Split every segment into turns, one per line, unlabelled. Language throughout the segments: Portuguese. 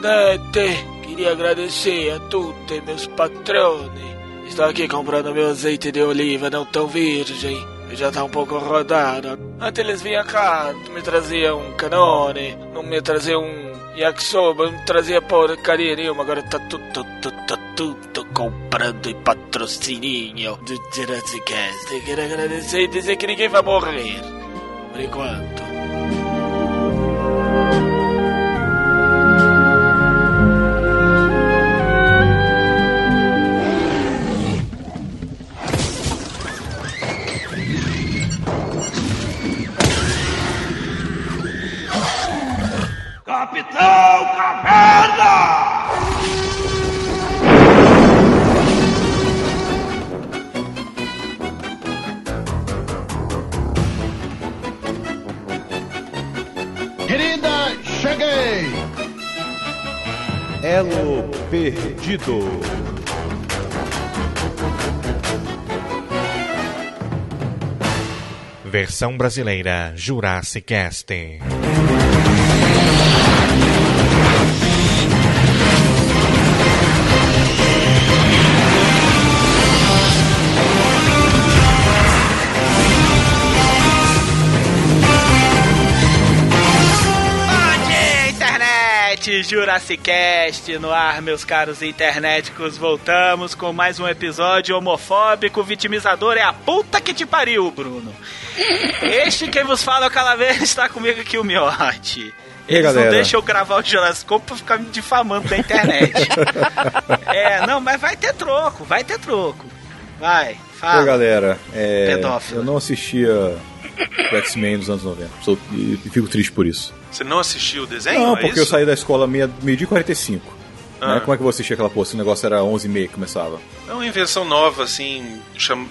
Presidente, queria agradecer a tutti meus patroni. Estou aqui comprando meu azeite de oliva não tão virgem. Já tá um pouco rodado. Antes eles vinham cá, me traziam um canone, não me traziam um yakisoba, não trazia porcaria nenhuma. Agora tá tudo, tudo, tá tudo comprando e patrocínio do Jurassic. Quero agradecer e dizer que ninguém vai morrer. Por enquanto.
Capitão Caverna!
Querida, cheguei!
Elo Perdido.
Versão brasileira Jurassic Cast.
Jurassic Cast no ar, meus caros internéticos. Voltamos com mais um episódio homofóbico. Vitimizador é a puta que te pariu, Bruno. Este quem vos fala é o Calaveira está comigo aqui, o Miote. Eles não
galera?
deixam eu gravar o Jurassic pra ficar me difamando na internet. é, não, mas vai ter troco, vai ter troco. Vai, fala.
galera, é, eu não assistia o X-Men dos anos 90. Sou- e, e fico triste por isso.
Você não assistiu o desenho?
não,
é
porque eu
isso?
saí da escola meia- meio-dia e 45.
Ah.
Né? Como é que eu vou assistir aquela porra? Se o negócio era 11h30 que começava.
É uma invenção nova, assim, chama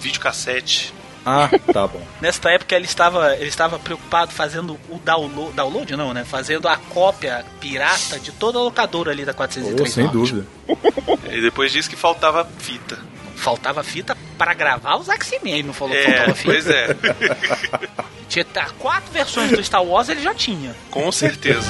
videocassete.
Ah, tá bom.
Nesta época ele estava, ele estava preocupado fazendo o download, download não, né? Fazendo a cópia pirata de toda a locadora ali da
Pô,
403
sem
Norte.
dúvida.
E depois disse que faltava fita.
Faltava fita para gravar os X-Men, não falou que
É,
faltava fita.
pois é.
Tinha quatro versões do Star Wars ele já tinha.
Com certeza.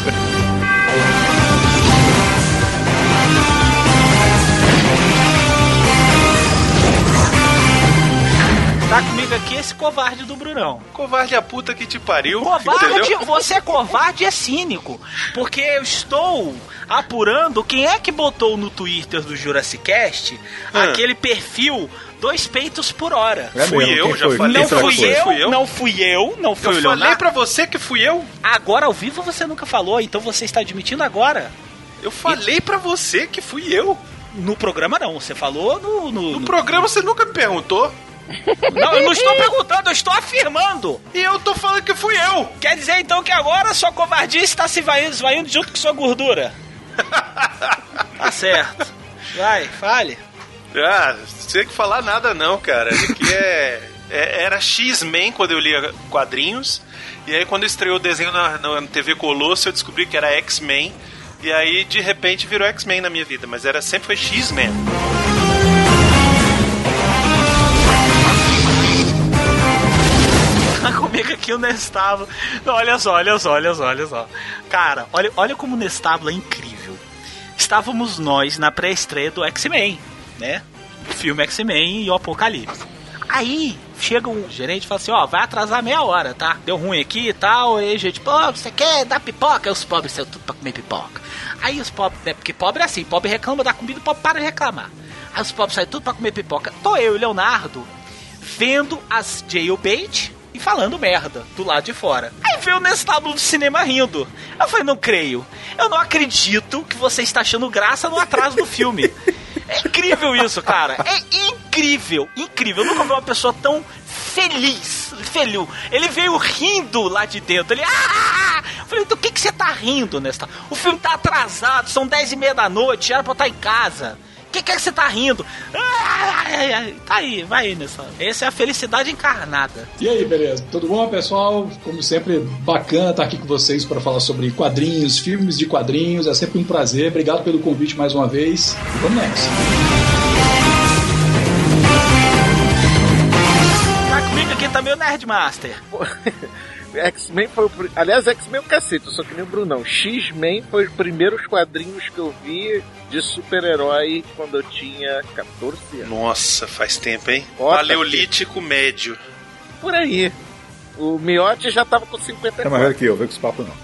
Tá comigo aqui esse covarde do Brunão.
Covarde a puta que te pariu.
Covarde,
entendeu?
você é covarde e é cínico. Porque eu estou apurando quem é que botou no Twitter do Jurassic Cast
Ah.
aquele perfil dois peitos por hora.
É
Fui
mesmo,
eu, já
foi?
falei
Não fui eu,
Fui eu?
não fui eu, não fui
Eu
o
falei
Leonardo.
pra você que fui eu.
Agora ao vivo você nunca falou, então você está admitindo agora.
Eu falei pra você que fui eu.
No programa não, você falou no. no-
No
no-
programa você nunca me perguntou.
Não, eu não estou perguntando, eu estou afirmando.
E eu tô falando que fui eu.
Quer dizer então que agora sua covardice está se vai- esvaindo junto com sua gordura. tá certo. Vai, fale.
Ah, não tem que falar nada não, cara. Isso aqui é... é- Era X-Men quando eu lia quadrinhos. E aí quando estreou o desenho na, na TV Colosso, eu descobri que era X-Men. E aí, de repente, virou X-Men na minha vida. Mas era sempre foi X-Men.
Aqui o Nestábulo. Olha só, olha só, olha só, olha só. Cara, olha, olha como o Nestábulo é incrível. Estávamos nós na pré-estreia do X-Men, né? Filme X-Men e o Apocalipse. Aí chega um gerente e fala assim: Ó, vai atrasar meia hora, tá? Deu ruim aqui e tal. Aí a gente, pô, você quer dar pipoca? Aí os pobres saiu tudo pra comer pipoca. Aí os pobres, né? Porque pobre é assim: pobre reclama da comida, pobre para de reclamar. Aí os pobres saem tudo pra comer pipoca. Tô eu e Leonardo vendo as jailbait e falando merda do lado de fora. Aí veio o Nestábulo do cinema rindo. Eu falei, não creio. Eu não acredito que você está achando graça no atraso do filme. É incrível isso, cara. É incrível, incrível. Eu nunca vi uma pessoa tão feliz, feliz. Ele veio rindo lá de dentro. Ele, ah! Eu falei, do que, que você tá rindo, Nesta? O filme tá atrasado, são dez e meia da noite, era pra eu estar em casa. O que, que é que você tá rindo? Ah, tá aí, vai aí, Nessa. Essa é a felicidade encarnada.
E aí, beleza? Tudo bom, pessoal? Como sempre, bacana estar aqui com vocês para falar sobre quadrinhos, filmes de quadrinhos. É sempre um prazer. Obrigado pelo convite mais uma vez. E vamos nessa.
Tá comigo aqui também o Nerdmaster.
X-Men foi o. Aliás, X-Men é o cacete, eu sou que nem o Brunão. X-Men foi os primeiros quadrinhos que eu vi de super-herói quando eu tinha 14 anos.
Nossa, faz tempo, hein?
Ó,
Paleolítico médio.
Por aí. O Miotti já tava com 50
É mais velho que eu, vem com esse papo não.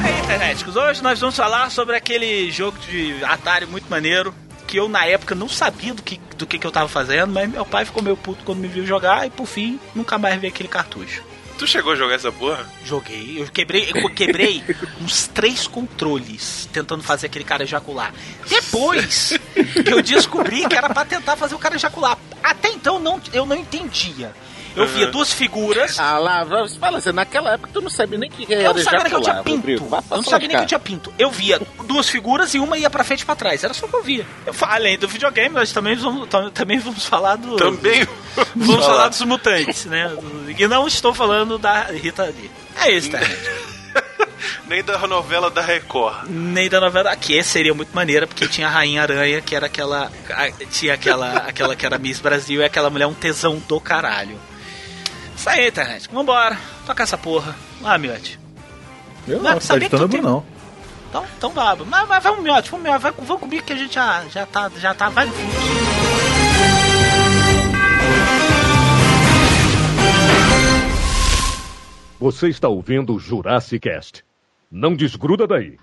E aí, interneticos, hoje nós vamos falar sobre aquele jogo de Atari muito maneiro. Que eu na época não sabia do que, do que, que eu tava fazendo, mas meu pai ficou meio puto quando me viu jogar e por fim nunca mais vi aquele cartucho.
Tu chegou a jogar essa porra?
Joguei, eu quebrei, eu quebrei uns três controles tentando fazer aquele cara ejacular. Depois que eu descobri que era pra tentar fazer o cara ejacular. Até então não, eu não entendia. Eu via duas figuras.
Ah lá, você fala assim, naquela época tu não sabia nem que era
Eu não sabia nem que eu tinha pinto. Eu não sabia nem que eu tinha pinto. Eu via duas figuras e uma ia pra frente e pra trás. Era só o que eu via. Eu, além do videogame, nós também vamos, tam- também vamos falar do.
Também
Vamos falar dos mutantes, né? E não estou falando da Rita Lee. É isso, tá?
Nem da novela da Record.
Nem da novela. Aqui seria muito maneira, porque tinha a Rainha Aranha, que era aquela. Tinha aquela, aquela que era Miss Brasil, e aquela mulher um tesão do caralho. Isso aí, internet. Vambora. Toca essa porra. Lá, Miote.
Eu
Não,
não, tá
sabia que
editando
tu tem-
não.
Então, então vá. Mas, mas vamos, Miote, vamos, Miote. Vai, vamos comigo que a gente já, já tá. Já tá. Vai no.
Você está ouvindo o Jurassic Cast. Não desgruda daí.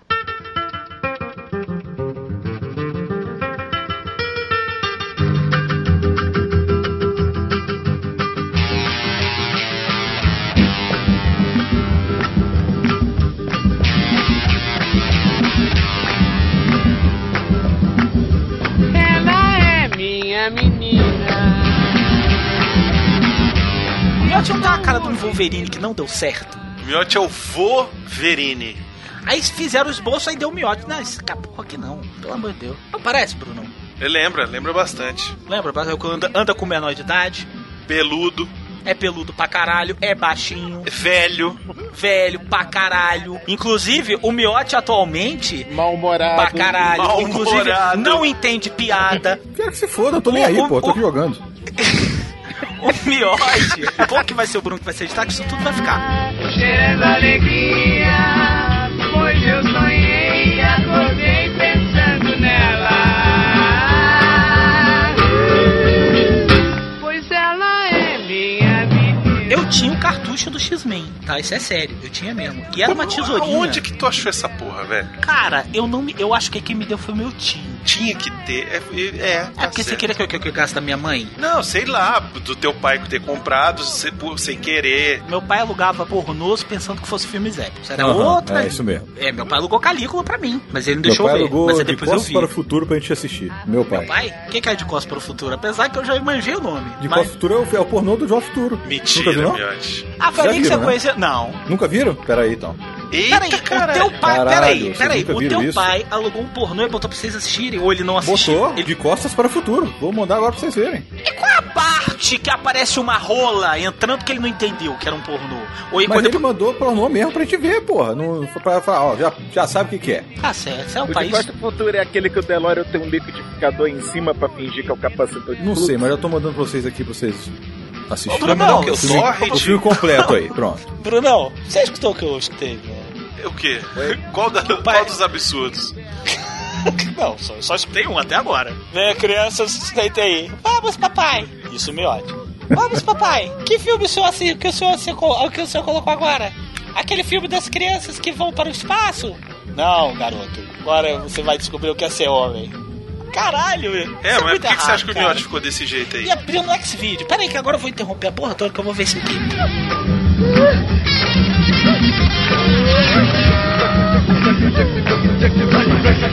Miote não a cara de um Wolverine que não deu certo.
Miotti é o Wolverine.
Aí fizeram o esboço, aí deu o Miote. Não, esse porra aqui não. Pelo amor de Deus. Não parece, Bruno.
Ele lembra, lembra bastante.
Lembra? Anda, anda com menor de idade.
Peludo.
É peludo pra caralho, é baixinho.
Velho.
Velho pra caralho. Inclusive, o Miote atualmente.
Mal-humorado.
Pra caralho.
Mal-humorado.
Inclusive, não entende piada.
Quer que se foda, eu tô nem aí,
O-
pô, eu tô
o-
aqui jogando.
O Miote. Bom que vai ser o Bruno que vai ser editado, que isso tudo vai ficar.
Cheirando alegria, pois eu sonhei acordei pensando nela.
Tinha o cartucho do X-Men, tá? Isso é sério. Eu tinha mesmo. E era uma tesourinha.
Onde que tu achou essa porra, velho?
Cara, eu não me. Eu acho que quem me deu foi meu tio.
Tinha que ter. É, é,
É
tá
porque você
certo.
queria que eu, que eu, que eu gaste da minha mãe?
Não, sei lá, do teu pai ter comprado se- por- sem querer.
Meu pai alugava pornôs pensando que fosse filmes épicos. Era
Aham,
outra.
É isso mesmo.
É, meu pai alugou Calígula pra mim, mas ele não
Meu
deixou
pai
ver.
alugou
Mas aí
de
depois eu vi.
para o futuro pra gente assistir. Meu pai.
Meu pai? O que, que é de costas para o futuro? Apesar que eu já manjei o nome.
De
mas...
costas pro futuro é o, é o pornô do Jovem Futuro.
Mentira,
viu, não?
Miotti.
Ah, foi
Já
ali que você
né?
conheceu? Não.
Nunca viram? Pera aí, então.
Peraí,
Eita,
o
cara.
teu pai.
Caralho,
peraí, peraí. O teu
isso?
pai alugou um pornô e botou pra vocês assistirem, ou ele não assistiu?
Botou
Ele...
de costas para o futuro. Vou mandar agora pra vocês verem.
E qual é a parte que aparece uma rola entrando que ele não entendeu que era um pornô? Ou e
Mas ele mandou pornô mesmo pra gente ver, porra. Não, pra falar, ó, já, já sabe o que, que é.
Tá certo, isso é o
O
país.
Costa do Futuro é aquele que o DeLorean tem um liquidificador em cima pra fingir que é o capacitor de
Não sei, mas eu tô mandando pra vocês aqui pra vocês assistirem.
Ô, Brunão,
o,
eu
filme, o filme completo aí, pronto.
Brunão, você escutou o que eu escutei? velho?
O quê? Qual, da-
pai-
qual dos absurdos?
Não, só, só escutei um até agora. Né, crianças, senta aí. Vamos, papai. Isso me ódio. Vamos, papai. Que filme o senhor, assim, que o senhor, que o senhor colocou agora? Aquele filme das crianças que vão para o espaço? Não, garoto. Agora você vai descobrir o que é ser homem. Caralho,
É,
isso
mas por que, que você acha que o. Miotti ficou desse jeito aí?
E abriu no X-Video. Pera aí que agora eu vou interromper a porra toda que eu vou ver isso aqui.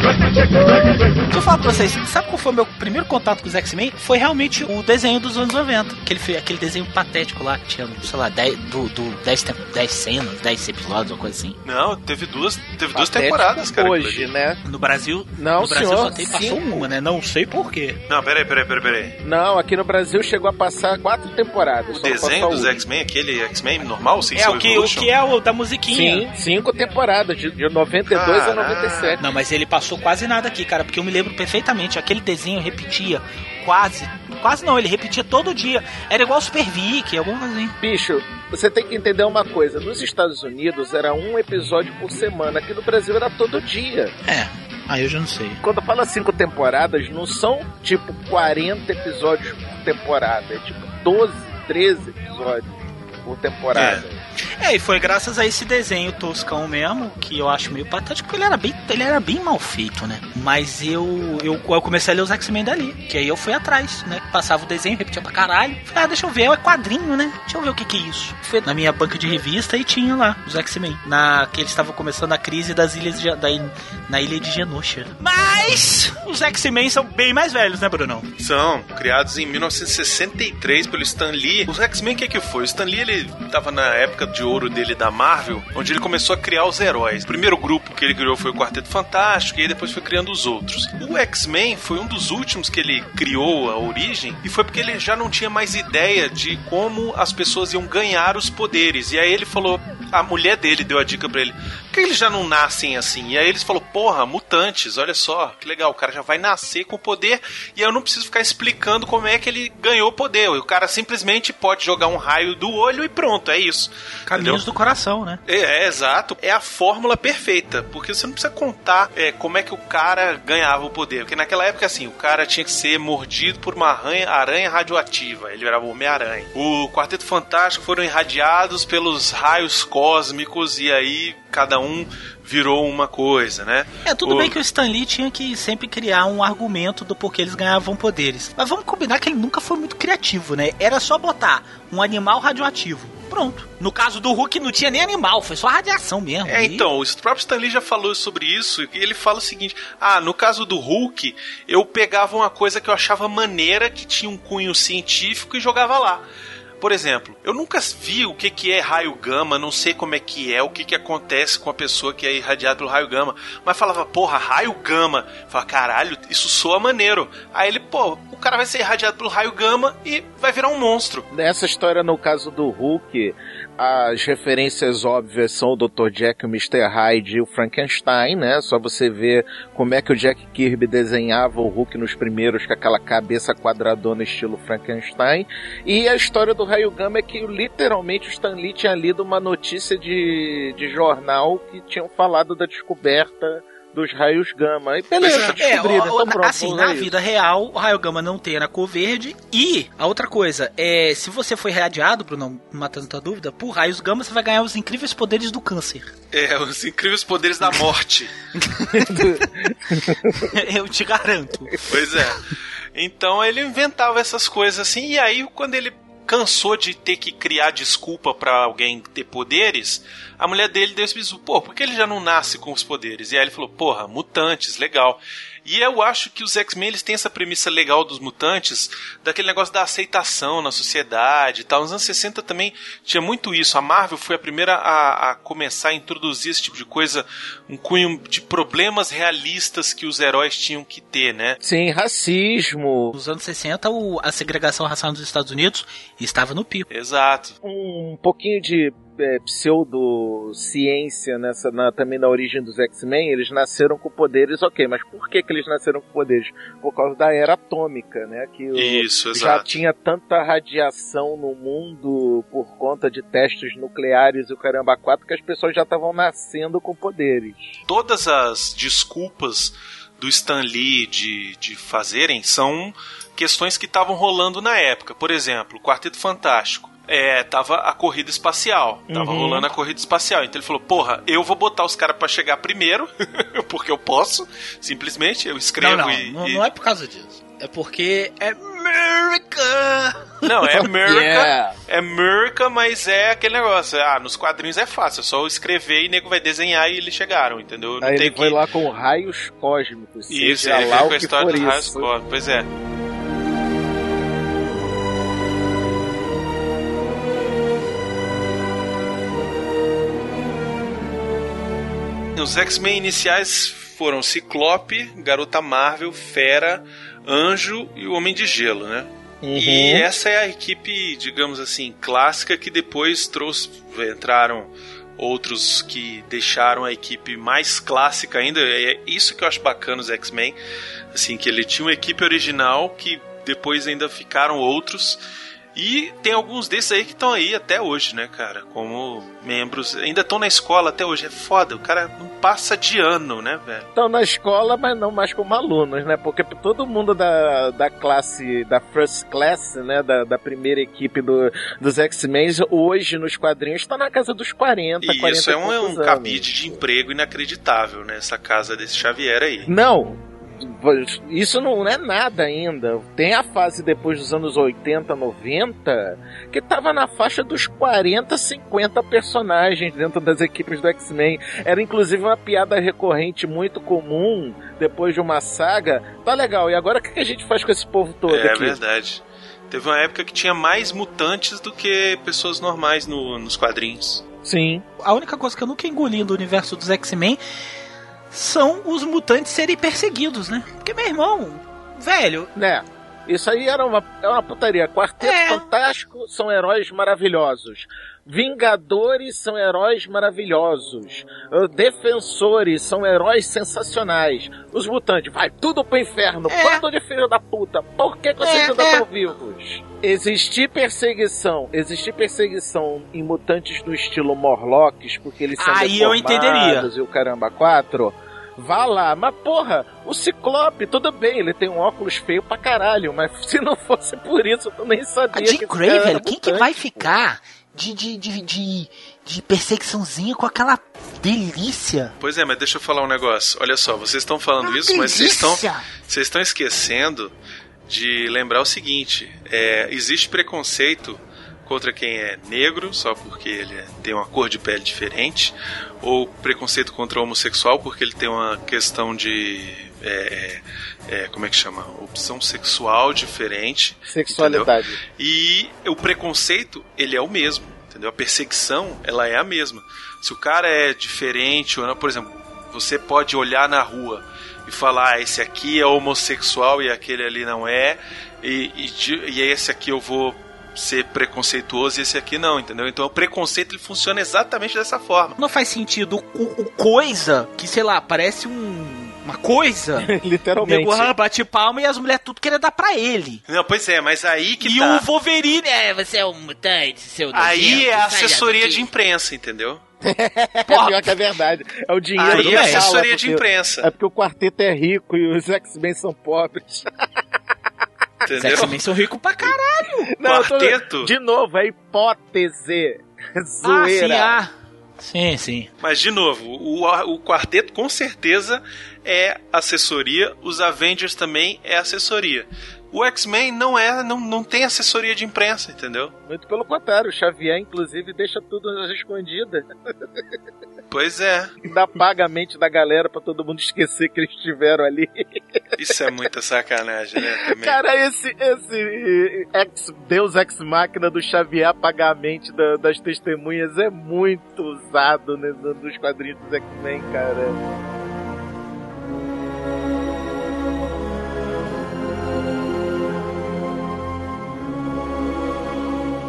Deixa eu falar pra vocês, sabe qual foi o meu primeiro contato com os X-Men? Foi realmente o desenho dos anos 90. Aquele, aquele desenho patético lá, que tinha, sei lá, 10, do, do 10, tem- 10 cenas, 10 episódios, uma coisa assim.
Não, teve duas, teve duas temporadas, cara.
Hoje, né?
No Brasil,
Não,
no Brasil
senhor,
só tem, passou uma, né? Não sei porquê.
Não, peraí, peraí, peraí, peraí.
Não, aqui no Brasil chegou a passar quatro temporadas.
O desenho dos. X-Men, aquele X-Men normal, sem
É, o que, o que é o da musiquinha.
Sim, cinco temporadas, de, de 92 a 97.
Não, mas ele passou quase nada aqui, cara, porque eu me lembro perfeitamente. Aquele desenho repetia quase. Quase não, ele repetia todo dia. Era igual Super Vic, alguma coisa assim.
Bicho, você tem que entender uma coisa. Nos Estados Unidos era um episódio por semana. Aqui no Brasil era todo dia.
É. Aí eu já não sei.
Quando fala cinco temporadas, não são tipo 40 episódios por temporada. É tipo 12, 13 episódios por temporada.
É, e foi graças a esse desenho toscão mesmo, que eu acho meio patético, porque ele era bem, ele era bem mal feito, né? Mas eu, eu, eu comecei a ler os X-Men dali, que aí eu fui atrás, né? Passava o desenho, repetia pra caralho. Falei, ah, deixa eu ver, é quadrinho, né? Deixa eu ver o que que é isso. Fui na minha banca de revista e tinha lá os X-Men. Na, que eles estavam começando a crise das ilhas de, da, na ilha de Genosha. Mas os X-Men são bem mais velhos, né, Brunão?
São criados em 1963 pelo Stan Lee. Os X-Men, o que, que foi? O Stan Lee, ele tava na época de ouro dele da Marvel, onde ele começou a criar os heróis. O primeiro grupo que ele criou foi o Quarteto Fantástico, e depois foi criando os outros. O X-Men foi um dos últimos que ele criou a origem, e foi porque ele já não tinha mais ideia de como as pessoas iam ganhar os poderes. E aí ele falou, a mulher dele deu a dica pra ele, por que eles já não nascem assim? E aí eles falou, porra, mutantes, olha só, que legal, o cara já vai nascer com poder, e eu não preciso ficar explicando como é que ele ganhou poder. O cara simplesmente pode jogar um raio do olho e pronto, é isso.
Caminhos do coração, né?
É, é, exato. É a fórmula perfeita. Porque você não precisa contar é, como é que o cara ganhava o poder. Porque naquela época, assim, o cara tinha que ser mordido por uma aranha, aranha radioativa. Ele virava o Homem-Aranha. O Quarteto Fantástico foram irradiados pelos raios cósmicos e aí cada um virou uma coisa, né?
É, tudo
o...
bem que o Stan Lee tinha que sempre criar um argumento do porquê eles ganhavam poderes. Mas vamos combinar que ele nunca foi muito criativo, né? Era só botar um animal radioativo. Pronto. No caso do Hulk não tinha nem animal, foi só radiação mesmo.
É,
E-
então, o próprio Stan Lee já falou sobre isso, e ele fala o seguinte: ah, no caso do Hulk, eu pegava uma coisa que eu achava maneira, que tinha um cunho científico e jogava lá. Por exemplo, eu nunca vi o que, que é raio gama, não sei como é que é, o que, que acontece com a pessoa que é irradiada pelo raio gama. Mas falava, porra, raio gama. Falava, caralho, isso soa maneiro. Aí ele, pô, o cara vai ser irradiado pelo raio gama e vai virar um monstro.
Nessa história, no caso do Hulk, as referências óbvias são o Dr. Jack, o Mr. Hyde e o Frankenstein, né? Só você ver como é que o Jack Kirby desenhava o Hulk nos primeiros, com aquela cabeça quadradona estilo Frankenstein. E a história do Raio Gama é que literalmente o Stan Lee tinha lido uma notícia de, de jornal que tinham falado da descoberta dos raios gama. E beleza,
É,
descobriram.
ó,
então pronto,
assim, na vida real, o raio gama não tem a cor verde. E a outra coisa, é se você foi radiado, Bruno, matando tua dúvida, por raios gama, você vai ganhar os incríveis poderes do câncer.
É, os incríveis poderes da morte.
Eu te garanto.
Pois é. Então ele inventava essas coisas assim, e aí quando ele cansou de ter que criar desculpa pra alguém ter poderes, a mulher dele deu esse bisu, pô, por que ele já não nasce com os poderes? E aí ele falou, porra, mutantes, legal. E eu acho que os X-Men eles têm essa premissa legal dos mutantes, daquele negócio da aceitação na sociedade e tal. Nos anos 60 também tinha muito isso. A Marvel foi a primeira a, a começar a introduzir esse tipo de coisa, um cunho de problemas realistas que os heróis tinham que ter, né?
Sim, racismo.
Nos anos 60, o- a segregação racial nos Estados Unidos estava no pico.
Exato.
um pouquinho de é, pseudociência nessa, na, também na origem dos X-Men, eles nasceram com poderes, ok, mas por que, que eles nasceram com poderes? Por causa da era atômica, né? Que o-
Isso,
já tinha tanta radiação no mundo por conta de testes nucleares e o caramba 4 que as pessoas já estavam nascendo com poderes.
Todas as desculpas do Stan Lee de, de fazerem são questões que estavam rolando na época. Por exemplo, o Quarteto Fantástico. É, tava a corrida espacial. Tava
Uhum.
rolando a corrida espacial. Então ele falou: Porra, eu vou botar os caras pra chegar primeiro, porque eu posso. Simplesmente, eu escrevo
não, não,
e.
não,
e-
não é por causa disso. É porque é America!
Não, é America.
Yeah.
É America, mas é aquele negócio. Ah, nos quadrinhos é fácil. É só eu escrever e nego vai desenhar e eles chegaram, entendeu? Não
Aí
tem
ele foi
que...
lá com raios cósmicos.
Isso, ele
lá
veio
o
com a
que
história dos raios cósmicos. Pois é. Os X-Men iniciais foram Ciclope, Garota Marvel, Fera, Anjo e o Homem de Gelo, né?
Uhum.
E essa é a equipe, digamos assim, clássica que depois trouxe, entraram outros que deixaram a equipe mais clássica ainda. É isso que eu acho bacana nos X-Men, assim, que ele tinha uma equipe original que depois ainda ficaram outros. E tem alguns desses aí que estão aí até hoje, né, cara? Como membros. Ainda estão na escola até hoje. É foda. O cara não passa de ano, né, velho?
Estão na escola, mas não mais como alunos, né? Porque todo mundo da, da classe, da first class, né? Da, da primeira equipe do, dos X-Men, hoje nos quadrinhos está na casa dos 40,
E
40
isso é um, é um cabide de emprego inacreditável, né? Essa casa desse Xavier aí.
Não, isso não é nada ainda. Tem a fase depois dos anos 80, 90, que tava na faixa dos 40, 50 personagens dentro das equipes do X-Men. Era inclusive uma piada recorrente muito comum depois de uma saga. Tá legal, e agora o que a gente faz com esse povo todo
É
aqui?
verdade. Teve uma época que tinha mais mutantes do que pessoas normais no- nos quadrinhos.
Sim.
A única coisa que eu nunca engoli do universo dos X-Men são os mutantes serem perseguidos, né? Porque, meu irmão, velho.
Né? Isso aí era uma, é uma putaria. Quarteto Fantástico são heróis maravilhosos. Vingadores são heróis maravilhosos. Defensores são heróis sensacionais. Os mutantes, vai tudo pro inferno. Bando de filho da puta. Por que, que vocês
É,
ainda
é.
estão vivos? Existir perseguição, existir perseguição em mutantes do estilo Morlocks, porque eles são
Aí eu entenderia.
e o caramba quatro. Vá lá, mas porra, o Ciclope, tudo bem, ele tem um óculos feio pra caralho, mas se não fosse por isso, eu nem sabia
A Jean
que
Grey, velho, quem que vai ficar de, de, de, de, de perseguiçãozinha com aquela delícia?
Pois é, mas deixa eu falar um negócio. Olha só, vocês estão falando isso, mas vocês estão,
delícia!
vocês estão esquecendo de lembrar o seguinte: é, existe preconceito contra quem é negro só porque ele é- tem uma cor de pele diferente, ou preconceito contra o homossexual porque ele tem uma questão de é, é, é, como é que chama? Opção sexual diferente.
Sexualidade.
entendeu? E o preconceito, ele é o mesmo, entendeu? A perseguição, ela é a mesma. Se o cara é diferente, ou não, por exemplo, você pode olhar na rua e falar, ah, esse aqui é homossexual e aquele ali não é, e, e, e esse aqui eu vou ser preconceituoso e esse aqui não, entendeu? Então o preconceito ele funciona exatamente dessa forma.
Não faz sentido o, o coisa, que sei lá, parece um, uma coisa.
Literalmente.
Nego, ah, bate palma e as mulheres tudo querendo dar pra ele.
Não, pois é, mas aí que
E
tá.
o Wolverine, é, você é um mutante, seu
Aí
nojento,
é a assessoria de imprensa, entendeu?
Pior que é verdade. É o dinheiro
Aí
do
é assessoria de
porque-
imprensa.
É porque o quarteto é rico e os X-Men são pobres.
Os
Entendeu?
X-Men são ricos pra caralho.
Não, eu tô-
Quarteto?
De novo, é hipótese.
Ah, sim,
Zoeira.
ah. Sim, sim.
Mas, de novo, o, o quarteto com certeza é assessoria, os Avengers também é assessoria. O X-Men não é, não, não tem assessoria de imprensa, entendeu?
Muito pelo contrário, o Xavier, inclusive, deixa tudo às escondidas.
Pois é,
dá mente da galera pra todo mundo esquecer que eles estiveram ali.
isso é muita sacanagem, né? Também.
Cara, esse, esse ex, Deus Ex Máquina do Xavier apagar a mente da- das testemunhas é muito usado né, no- nos quadrinhos dos X-Men, cara.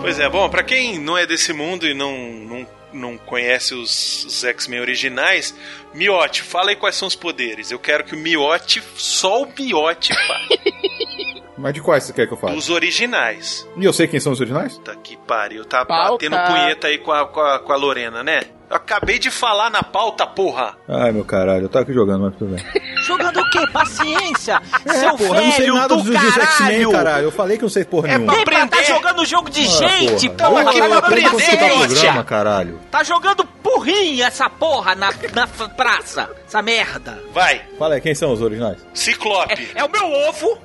Pois é, bom, pra quem não é desse mundo e não, não, não conhece os, os X-Men originais, Miote, fala aí quais são os poderes. Eu quero que o Miote, só o Miote fale.
Mas de quais você quer que eu fale?
Dos originais.
E eu sei quem são os originais?
Puta que pariu, tá
Pauta.
batendo punheta aí com a, com, a, com a Lorena, né? Eu acabei de falar na pauta, porra!
Ai, meu caralho, eu tava aqui jogando, mas tudo bem.
Jogando o quê? Paciência! seu
É, porra, eu não sei
velho
nada
do
dos dos X-Men,
caralho!
caralho. Eu falei que não sei porra
É
nenhuma.
pra
Vem pra tá
aprender.
jogando jogo de
Ah,
gente,
porra.
porra! Tá jogando
aprendo pra
presente!
programa, caralho.
Tá jogando porrinha essa porra na, na praça! Essa merda!
Vai,
Fala aí, quem são os originais?
Ciclope.
É, é o meu ovo,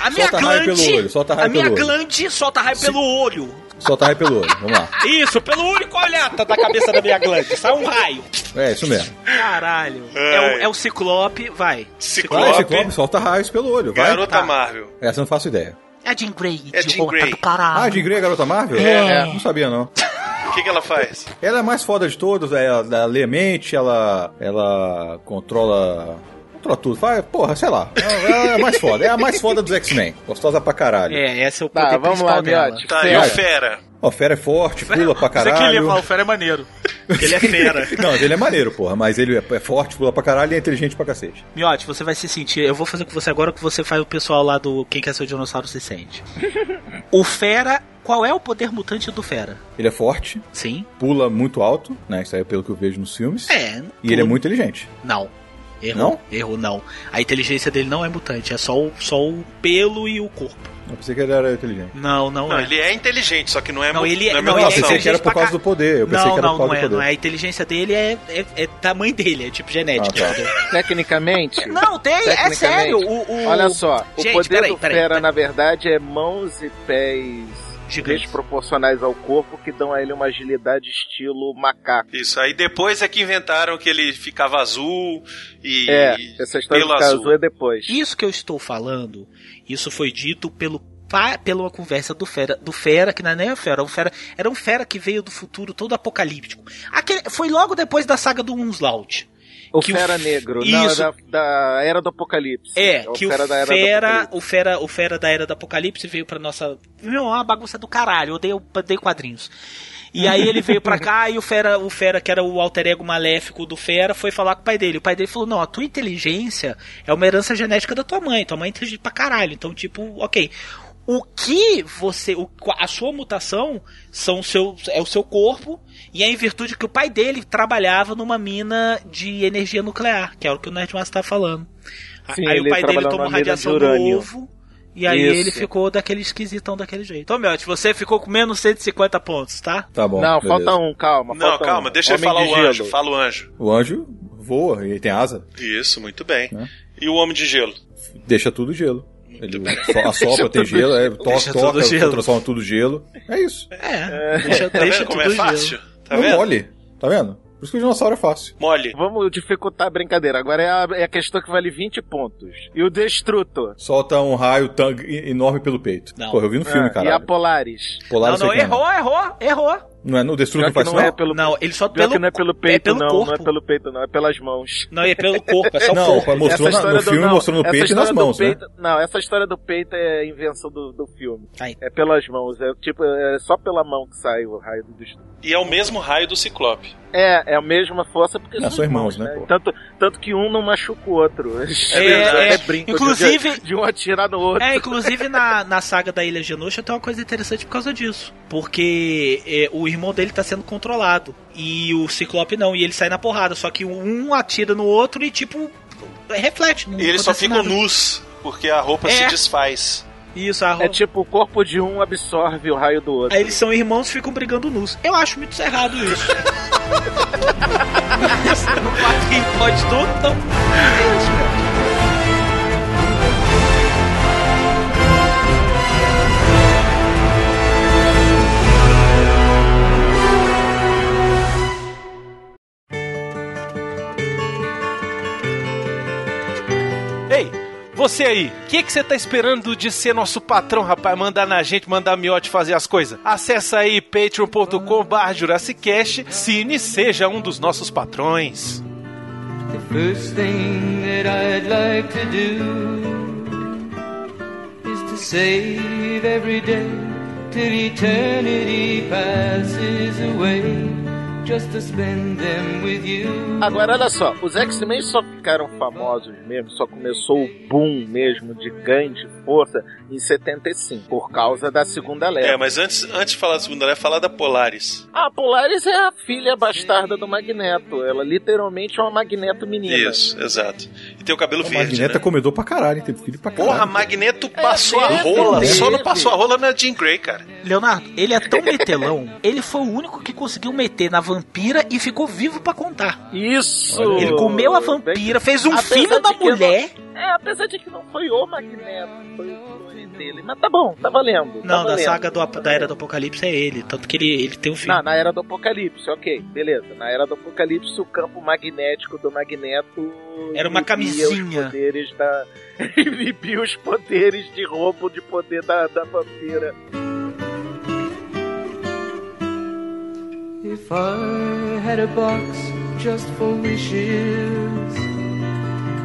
a minha
Solta raio
glande,
pelo olho, solta raio
a minha
pelo olho.
glande solta raio pelo olho.
Solta raio pelo olho, vamos lá.
Isso, pelo único olhata da cabeça da minha glande, sai um raio.
É, isso mesmo.
Caralho. É o, é o Ciclope, vai.
Vai,
Ciclope.
Ciclope, solta raios pelo olho, vai.
Garota
Tá.
Marvel.
Essa eu não faço ideia.
É a Jean Grey,
É Jean
idiota
Grey.
do caralho.
Ah, de Grey, a Garota Marvel?
É.
Não sabia, não.
O que, que ela faz?
Ela é a mais foda de todos, é, ela, ela lê a mente, ela, ela controla... Controla tudo. Faz, porra, sei lá. Ela, ela é a mais foda. É a mais foda dos X-Men. Gostosa pra caralho.
É, esse é o poder
Tá, vamos lá,
dela.
Miotti.
Tá, e o. Fera?
Ó, Fera é forte, pula pra
Você que ele
caralho.
falar, o Fera é maneiro. Ele é fera.
Não, ele é maneiro, porra, mas ele é é forte, pula pra caralho e é inteligente pra cacete.
Miote, você vai se sentir. Eu vou fazer com você agora o que você faz o pessoal lá do Quem Quer Ser o Dinossauro se sente. o Fera. Qual é o poder mutante do Fera?
Ele é forte,
Sim.
pula muito alto, né? Isso aí é pelo que eu vejo nos filmes.
É.
E ele é muito inteligente.
Não. Errou.
Não?
Errou, não. A inteligência dele não é mutante, é só o, só o pelo e o corpo.
Eu pensei que ele era inteligente.
Não, não,
Não,
é.
ele é inteligente, só que não é
Não, ele é-
não é
não,
eu
é
mutação.
pensei que era por
inteligente
causa do poder. Eu pensei
não,
que era
não,
por causa
não
do
é,
poder.
não é. A inteligência dele é, é, é tamanho dele, é tipo genética.
Ah, tá.
Tecnicamente.
Não, tem, é sério. O, o-
Olha só, o
Gente,
poder
peraí,
do
peraí,
Fera,
peraí.
na verdade, é mãos e pés
Gigantes.
desproporcionais ao corpo que dão a ele uma agilidade estilo macaco.
Isso, aí depois é que inventaram que ele ficava azul e
É, essa história
pelo
do
azul.
azul é depois.
Isso que eu estou falando, isso foi dito pelo pela conversa do Fera, do Fera, que não é nem o Fera, o Fera era um Fera que veio do futuro todo apocalíptico. Aquele, foi logo depois da saga do Onslaught.
O
que o
Fera
f-
Negro, não,
Isso.
da, da Era do Apocalipse.
É,
o
que o
Fera da
Fera,
Era do
o Fera, o Fera da Era do Apocalipse veio pra nossa. Meu, é uma bagunça do caralho, eu odeio, odeio quadrinhos. E aí ele veio pra cá e o Fera, o Fera, que era o alter ego maléfico do Fera, foi falar com o pai dele. O pai dele falou: Não, a tua inteligência é uma herança genética da tua mãe. Tua mãe é inteligente pra caralho. Então, tipo, ok. O que você. O, a sua mutação são o seu, é o seu corpo, e é em virtude que o pai dele trabalhava numa mina de energia nuclear, que é o que o Nerdmaster tá falando.
Sim,
aí o pai dele
de
radiação do ovo. E aí
Isso.
ele ficou daquele esquisitão daquele jeito. Então, Miotti, você ficou com menos 150 pontos, tá?
Tá bom.
Não,
beleza.
falta um, calma.
Não,
falta
calma,
um.
deixa ele
Homem
falar
de
o
gelo.
anjo. Fala o anjo.
O anjo voa e ele tem asa,
Isso, muito bem.
Né?
E o homem de gelo?
deixa tudo gelo. Ele so- assopra, tem gelo, é, to
Deixa
toca,
tudo gelo.
transforma tudo gelo. É isso.
É, deixa,
Tá
deixa
vendo como
tudo
é fácil?
gelo.
Tá
não
vendo?
mole. Tá vendo? Por isso que o dinossauro é fácil.
Mole.
Vamos dificultar a brincadeira. Agora é a, é a questão que vale 20 pontos. E o Destrutor?
Solta um raio tang enorme pelo peito.
Não.
Porra, eu vi no filme,
Ah, e
cara.
a Polaris?
Polar
Não, não,
é,
errou, errou, errou.
Não é no Destruto não
que
faz
não é
não?
pelo...
Não, ele só
Pior
pelo,
não é pelo peito,
pelo
não.
corpo.
Não é pelo peito, não. É pelas mãos.
Não, é pelo corpo, é só o
Não,
corpo.
mostrou
Essa
na- no
história do-
filme,
não,
mostrou no peito e nas mãos, né?
peito- Não, essa história do peito é invenção do, do filme.
Aí.
É pelas mãos. É tipo, é só pela mão que sai o raio do destruto.
E é o mesmo raio do Ciclope.
É, é a mesma força porque
Não, são irmãos, né, pô?
Tanto, tanto que um não machuca o outro.
É, é.
até brinco de-
Inclusive-
de, um atirar no outro.
É, inclusive na, na saga da Ilha Genosha tem uma coisa interessante por causa disso. Porque é, o irmão dele tá sendo controlado. E o Ciclope não, e ele sai na porrada. Só que um atira no outro e, tipo, reflete.
E eles só ficam
nada.
nus, porque a roupa
É.
se desfaz.
Isso, a
É tipo, o corpo de um absorve o raio do outro.
Aí eles são irmãos e ficam brigando nus. Eu acho muito errado isso. Quem pode tudo,
você aí, o que que você tá esperando de ser nosso patrão, rapaz? Mandar na gente, mandar a miote fazer as coisas? Acesse aí patreon.com barra Jurassicast, cine seja um dos nossos patrões.
The first thing that I'd like to do is to save every day till eternity passes away. Just to spend them with you.
Agora, olha só, os X-Men só ficaram famosos mesmo, só começou o boom mesmo de ganho de força em 75, por causa da segunda leva.
É, mas antes, antes de falar da segunda leva, falar da Polaris.
A Polaris é a filha bastarda do Magneto. Ela literalmente é uma Magneto menina.
Isso, exato. E tem o cabelo
O
verde,
Magneto
né?
é comedor pra caralho, hein? tem filho pra caralho.
Porra, Magneto passou a
teve,
rola. Só não passou a rola na Jean Grey, cara.
Leonardo, ele é tão metelão, ele foi o único que conseguiu meter na vampira e ficou vivo pra contar.
Isso!
Ele comeu a vampira, fez um
Apesar
filho da mulher.
É, apesar de que não foi o Magneto, foi o dele. Mas tá bom, tá valendo. tá
Não, da
valendo.
saga do- da Era do Apocalipse é ele. Tanto que ele, ele tem um filho.
Não, na era do Apocalipse, ok, beleza. Na era do Apocalipse, o campo magnético do Magneto.
Era uma camisinha.
Os poderes da. inibia os poderes de roubo de poder da, da vampira.
If I had a box just for wishes,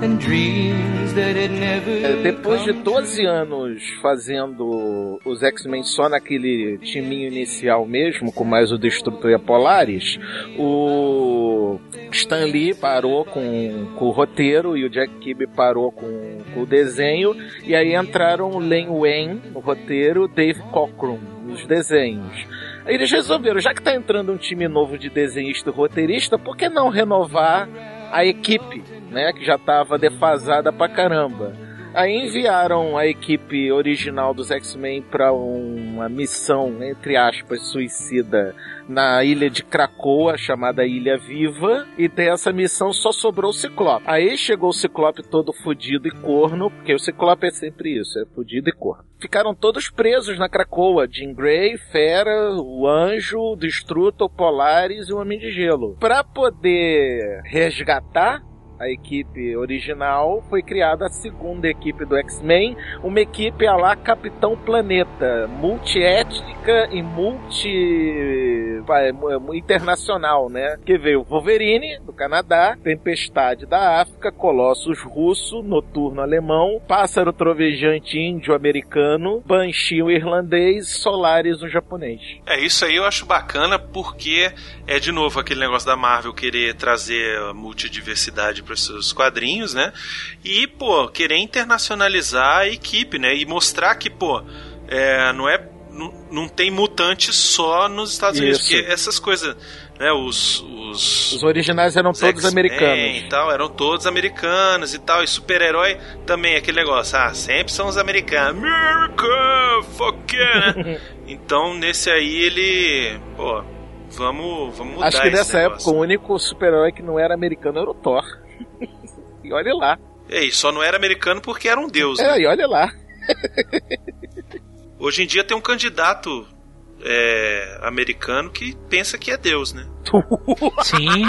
and dreams that had never
É, Depois de
come
12 anos fazendo os X-Men só naquele timinho inicial mesmo, com mais o Destrutor e a Polaris, o Stan Lee parou com, com o roteiro e o Jack Kirby parou com, com o desenho, e aí entraram o Len Wayne no roteiro, Dave Cockrum nos desenhos. Eles resolveram, já que tá entrando um time novo de desenhista e roteirista, por que não renovar a equipe, né, que já estava defasada pra caramba? Aí enviaram a equipe original dos X-Men para uma missão, entre aspas, suicida na ilha de Krakoa, chamada Ilha Viva, e dessa missão só sobrou o Ciclope. Aí chegou o Ciclope todo fudido e corno, porque o Ciclope é sempre isso, é fudido e corno. Ficaram todos presos na Krakoa, Jean Grey, Fera, o Anjo, o Destruto, o Polaris e o Homem de Gelo. Pra poder resgatar a equipe original, foi criada a segunda equipe do X-Men, uma equipe a lá Capitão Planeta, multiétnica e multi internacional, né? Que veio Wolverine do Canadá, Tempestade da África, Colossus russo, Noturno alemão, Pássaro trovejante índio americano, Banshee irlandês, Solaris o japonês.
É, isso aí eu acho bacana porque é de novo aquele negócio da Marvel querer trazer multidiversidade para os seus quadrinhos, né? E, pô, querer internacionalizar a equipe, né? E mostrar que, pô, é, não é. Não, não tem mutantes só nos Estados Unidos,
Isso.
porque essas coisas, né? Os. Os,
Os originais eram
os
todos americanos.
E tal, eram todos americanos e tal. E super-herói também, aquele negócio. Ah, sempre são os americanos. America! Fuck yeah, né? então, nesse aí, ele. Pô, vamos, vamos mudar
Acho que nessa época o único super-herói que não era americano era o Thor. e olha lá.
É, e só não era americano porque era um deus,
É,
né?
e olha lá.
Hoje em dia tem um candidato é, americano que pensa que é deus, né?
Sim.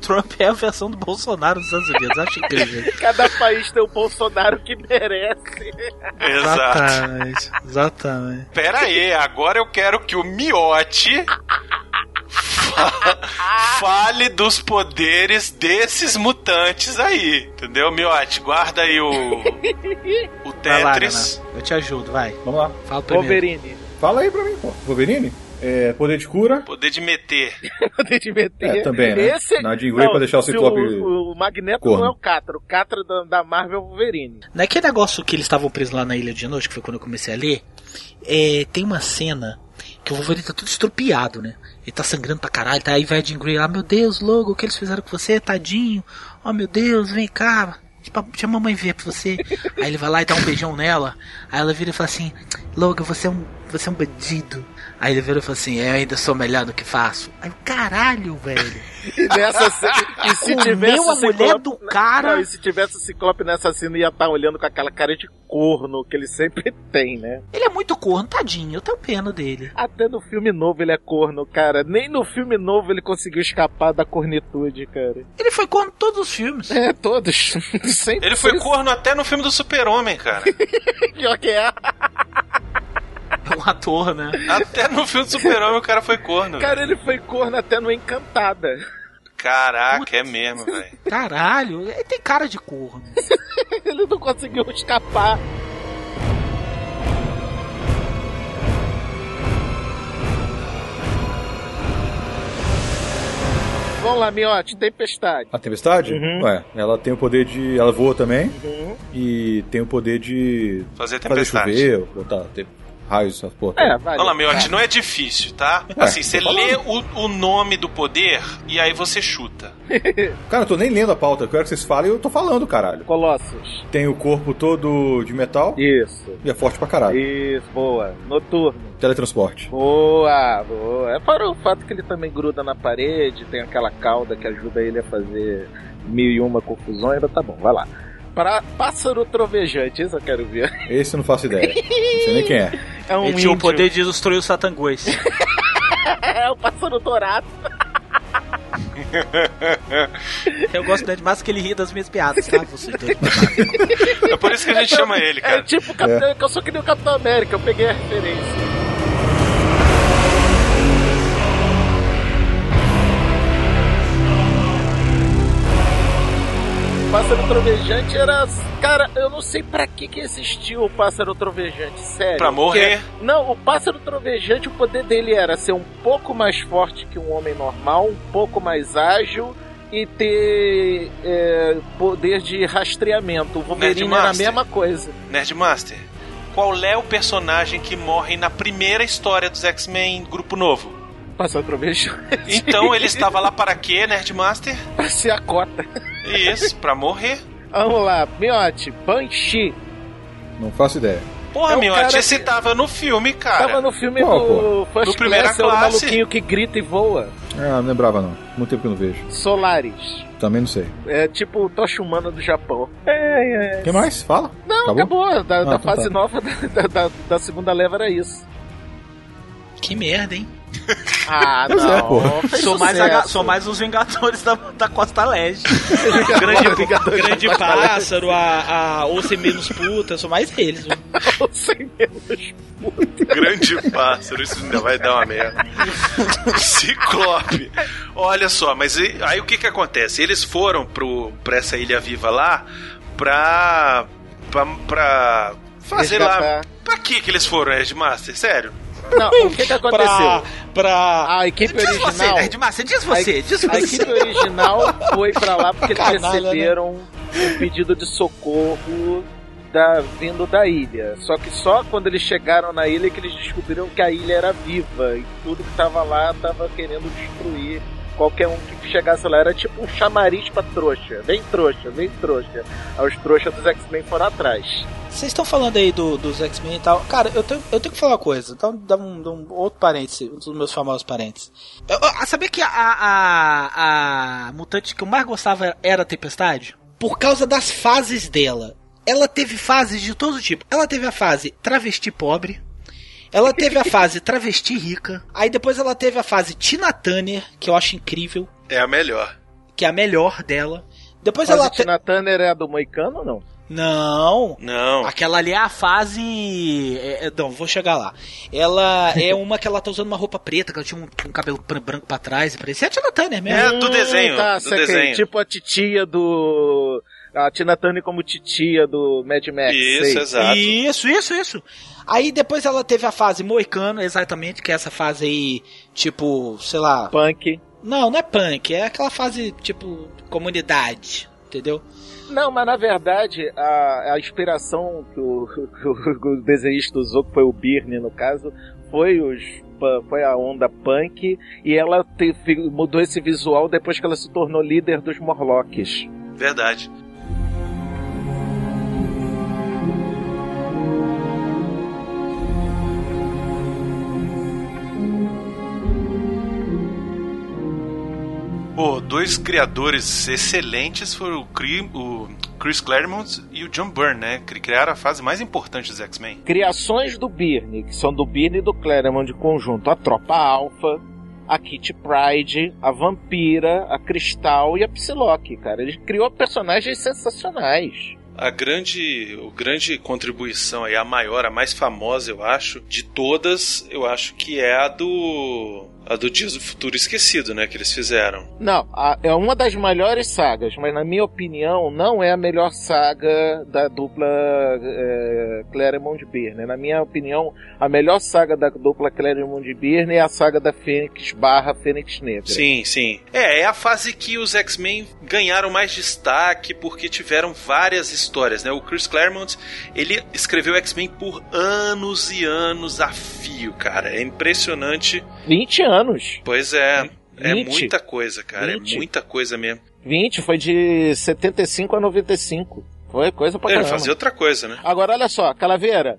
Trump é a versão do Bolsonaro dos Estados Unidos. Acho incrível.
Cada país tem o Bolsonaro que merece.
Exato.
Exatamente. Exatamente.
Pera aí, agora eu quero que o Miote fale dos poderes desses mutantes aí. Entendeu, Miote? Guarda aí o, o
Vai lá,
Tetris.
Renan. Eu te ajudo, vai.
Vamos lá.
Fala primeiro.
Wolverine.
Fala aí pra mim, pô. Wolverine? É, poder de cura.
Poder de meter.
Poder de meter.
É, também, né?
Esse...
Na Jean Grey pra deixar o Ciclope
O, o Magneto
corno.
não é o Catra. O Catra da, da Marvel é o Wolverine.
Naquele negócio que eles estavam presos lá na Ilha de Noite, que foi quando eu comecei a ler, é, tem uma cena que o Wolverine tá tudo estrupiado, né? Ele tá sangrando pra caralho, tá aí vai Jean Grey lá, meu Deus, Logo, o que eles fizeram com você, tadinho? Oh meu Deus, vem cá, Tipo, deixa a mamãe ver pra você. Aí ele vai lá e dá um beijão nela. Aí ela vira e fala assim: Logan, você é um, você é um bandido. Aí ele vira e fala assim: Eu ainda sou melhor no que faço. Aí, caralho, velho.
E nessa cena. E se tivesse
a mulher do cara.
Não, e se tivesse o Ciclope nessa cena, ia estar olhando com aquela cara de corno que ele sempre tem, né?
Ele é muito corno, tadinho. Eu tenho pena dele.
Até no filme novo ele é corno, cara. Nem no filme novo ele conseguiu escapar da cornitude, cara.
Ele foi corno em todos os filmes.
É, todos. sempre.
Ele foi corno até no filme do Super-Homem, cara.
Pior que é.
Um ator, né?
Até no filme do Super-Homem o cara foi corno.
Cara,
velho.
ele foi corno até no Encantada.
Caraca, é mesmo, velho.
Caralho, ele tem cara de corno.
ele não conseguiu escapar. Vamos lá, Miote, tempestade.
A tempestade?
Uhum.
Ué, ela tem o poder de. Ela voa também.
Uhum.
E tem o poder de.
Fazer
Fazer
tempestade.
chover, botar raios, essas porra.
É.
Vamos lá, Miotti, não é difícil, tá?
Ué,
assim, você lê o, o nome do poder e aí você chuta.
Cara, eu tô nem lendo a pauta. Eu quero que vocês falem e eu tô falando, caralho.
Colossus.
Tem o corpo todo de metal
Isso.
e é forte pra caralho.
Isso, boa. Noturno.
Teletransporte.
Boa, boa. É para o fato que ele também gruda na parede, tem aquela cauda que ajuda ele a fazer mil e uma confusões, mas tá bom, vai lá. Para pássaro trovejante, isso eu quero ver.
Esse eu não faço ideia. não sei nem quem é.
É um
ele tinha o poder de destruir os satangões.
é o pássaro dourado.
Eu gosto dele mais que ele ri das minhas piadas, tá? Dois.
É por isso que a gente chama ele,
É
cara.
tipo o Capitão, que eu sou que nem o Capitão América, eu peguei a referência. Pássaro trovejante era. Cara, eu não sei pra que, que existiu o pássaro trovejante, sério.
Pra morrer.
Porque- Não, o pássaro trovejante, o poder dele era ser um pouco mais forte que um homem normal, um pouco mais ágil e ter é, poder de rastreamento. O Wolverine era a mesma coisa.
Nerdmaster, qual é o personagem que morre na primeira história dos X-Men Grupo Novo?
Pássaro trovejante.
Então ele estava lá para quê, Nerdmaster?
pra ser a cota.
Isso, pra morrer.
Vamos lá, Miote, Banshee.
Não faço ideia.
Porra,
É cara
esse
que-
tava no filme, cara.
Tava no filme
Qual,
do First
Do Primeira
Class, é o
Classe.
maluquinho que grita e voa.
Ah, não lembrava não. Muito tempo que eu não vejo.
Solaris.
Também não sei.
É tipo o Tocha Humana do Japão. É, é.
O que mais? Fala.
Não,
Acabou?
acabou. Da,
Ah,
da
então
fase
tá.
nova da, da- da segunda leva era isso.
Que merda, hein?
Ah,
Pois é,
não.
porra.
fez
Sou mais, a- sou mais os Vingadores da, da Costa Leste.
Grande
grande grande pássaro, a, a ou menos puta, sou mais eles. viu?
Sem menos.
Grande pássaro, isso ainda vai dar uma merda. Ciclope. Olha só, mas e- aí o que que acontece? Eles foram pro, pra essa Ilha Viva lá pra. pra, pra fazer lá. Pra que que eles foram, Edmaster? Sério?
Não, o que que aconteceu?
Pra. pra...
A equipe
Diz você,
original.
Nerd Master, diz você, diz
a
você.
equipe original foi pra lá porque eles
né?
receberam um pedido de socorro da, vindo da ilha. Só que só quando eles chegaram na ilha que eles descobriram que a ilha era viva e tudo que tava lá tava querendo destruir qualquer um que chegasse lá. Era tipo um chamariz pra trouxa. Vem trouxa, vem trouxa. Aí os trouxas dos X-Men foram atrás.
Vocês estão falando aí do, dos X-Men e tal. Cara, eu tenho, eu tenho que falar uma coisa. Então, dá um, dá um outro parêntese, um dos meus famosos parênteses. Eu, eu, sabia que a, a, a mutante que eu mais gostava era a Tempestade? Por causa das fases dela. Ela teve fases de todo tipo. Ela teve a fase travesti pobre. Ela teve a fase travesti rica. Aí depois ela teve a fase Tina Turner, que eu acho incrível.
É a melhor.
Que é a melhor dela. Depois
Mas
ela
a Tina Turner é a do Moicano ou não?
Não.
Não.
Aquela ali é a fase. é, é, não, vou chegar lá. Ela é uma que ela tá usando uma roupa preta, que ela tinha um, um cabelo branco pra trás e parecia a Tina Turner mesmo.
É, do desenho,
Tá,
do desenho.
Tipo a titia do. A Tina Turner como titia do Mad Max.
Isso,
sei.
exato.
Isso, isso, isso. Aí depois ela teve a fase Moicano, exatamente, que é essa fase aí, tipo, sei lá.
Punk.
Não, não é punk, é aquela fase, tipo, comunidade, entendeu?
Não, mas na verdade, a, a inspiração que o, que o- desenhista usou, que foi o Birne no caso, foi os foi a onda punk e ela te- fi- mudou esse visual depois que ela se tornou líder dos Morlocks.
Verdade. Pô, dois criadores excelentes foram o, Cri- o Chris Claremont e o John Byrne, né? Que criaram a fase mais importante dos X-Men.
Criações do Birne, que são do Birne e do Claremont de conjunto, a Tropa Alpha, a Kitty Pride, a Vampira, a Cristal e a Psylocke, cara. Ele criou personagens sensacionais.
A grande, o grande contribuição aí, a maior, a mais famosa, eu acho, de todas, eu acho que é a do a do Dias do Futuro Esquecido, né, que eles fizeram.
Não, a- é uma das melhores sagas, mas na minha opinião não é a melhor saga da dupla é, Claremont Byrne. Na minha opinião, a melhor saga da dupla Claremont Byrne é a saga da Fênix barra Fênix Negra.
Sim, sim. É, é a fase que os X-Men ganharam mais destaque porque tiveram várias histórias, né? O Chris Claremont, ele escreveu X-Men por anos e anos a fio, cara. É impressionante.
20 anos.
Pois é. É
20?
muita coisa, cara.
20?
É muita coisa mesmo.
20 foi de 75 a 95. Foi coisa pra
Ele
caramba.
fazia outra coisa, né?
Agora, olha só, Calaveira.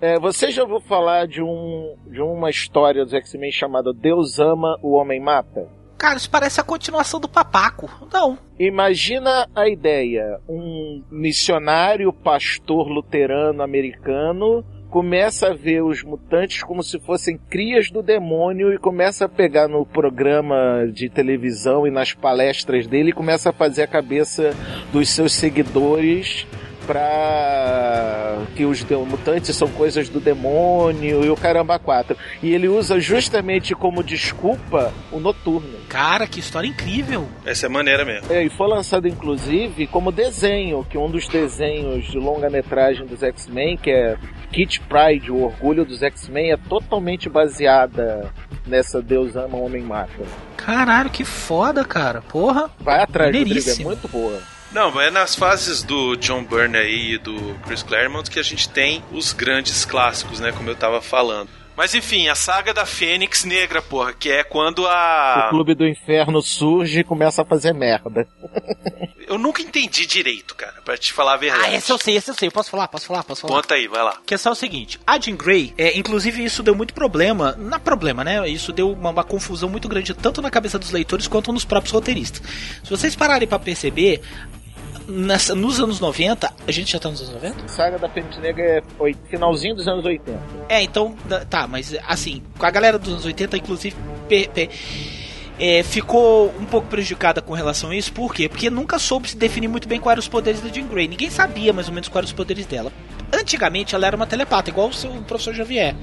é, você já ouviu falar de, um, de uma história dos X-Men chamada Deus ama, o Homem mata?
Cara, isso parece a continuação do Papaco. Não.
Imagina a ideia: um missionário pastor luterano americano começa a ver os mutantes como se fossem crias do demônio e começa a pegar no programa de televisão e nas palestras dele e começa a fazer a cabeça dos seus seguidores pra que os de- mutantes são coisas do demônio e o caramba quatro. E ele usa justamente como desculpa o noturno.
Cara, que história incrível.
Essa é maneira mesmo.
É, e foi lançado inclusive como desenho, que um dos desenhos de longa-metragem dos X-Men, que é Kit Pride, o orgulho dos X-Men, é totalmente baseada nessa Deus ama, homem mata.
Caralho, que foda, cara. Porra.
Vai atrás, Rodrigo, é muito boa.
Não, é nas fases do John Byrne aí e do Chris Claremont que a gente tem os grandes clássicos, né? Como eu tava falando. Mas enfim, a saga da Fênix Negra, porra, que é quando
O
a.
Clube do Inferno surge e começa a fazer merda.
Eu nunca entendi direito, cara, pra te falar a verdade.
Ah, esse eu sei, esse eu sei. Posso falar? Posso falar? Posso falar?
Conta aí, vai lá.
A questão é o seguinte, a Jean Grey, é, inclusive isso deu muito problema, não é problema, né? Isso deu uma, uma confusão muito grande tanto na cabeça dos leitores quanto nos próprios roteiristas. Se vocês pararem pra perceber, nessa- nos anos 90, a gente já tá nos anos 90?
A saga da Fênix Negra é oi- finalzinho dos anos 80.
É, então, tá, mas assim, com a galera dos anos 80, inclusive, pe- pe- é, ficou um pouco prejudicada com relação a isso, por quê? Porque nunca soube se definir muito bem quais eram os poderes da Jean Grey. Ninguém sabia mais ou menos quais eram os poderes dela. Antigamente ela era uma telepata, igual o seu professor Xavier.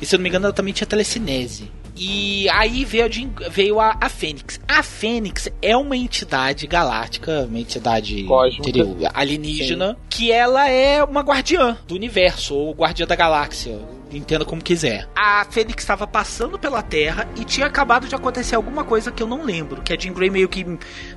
E se eu não me engano, ela também tinha telecinese. E aí veio a, veio a, a Fênix. A Fênix é uma entidade galáctica, uma entidade entendeu? alienígena, que ela é uma guardiã do universo, ou guardiã da galáxia. Entenda como quiser. A Fênix estava passando pela Terra e tinha acabado de acontecer alguma coisa que eu não lembro. Que a Jean Grey meio que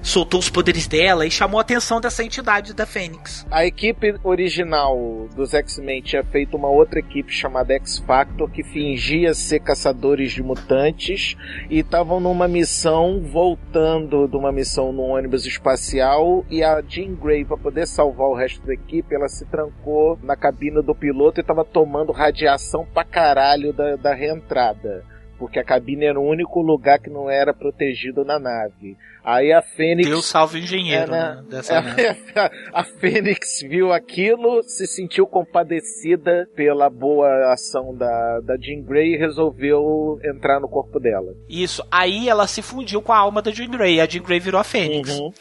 soltou os poderes dela e chamou a atenção dessa entidade da Fênix.
A equipe original dos X-Men tinha feito uma outra equipe chamada X-Factor que fingia ser caçadores de mutantes e estavam numa missão voltando de uma missão num ônibus espacial e a Jean Grey para poder salvar o resto da equipe, ela se trancou na cabine do piloto e estava tomando radiação pra caralho da, da reentrada. Porque a cabine era o único lugar que não era protegido na nave. Aí a Fênix.
Deus salve o engenheiro,
É,
né?
né?
Dessa
É,
nave.
a Fênix viu aquilo, se sentiu compadecida pela boa ação da, da Jean Grey e resolveu entrar no corpo dela.
Isso. Aí ela se fundiu com a alma da Jean Grey. A Jean Grey virou a Fênix.
Uhum.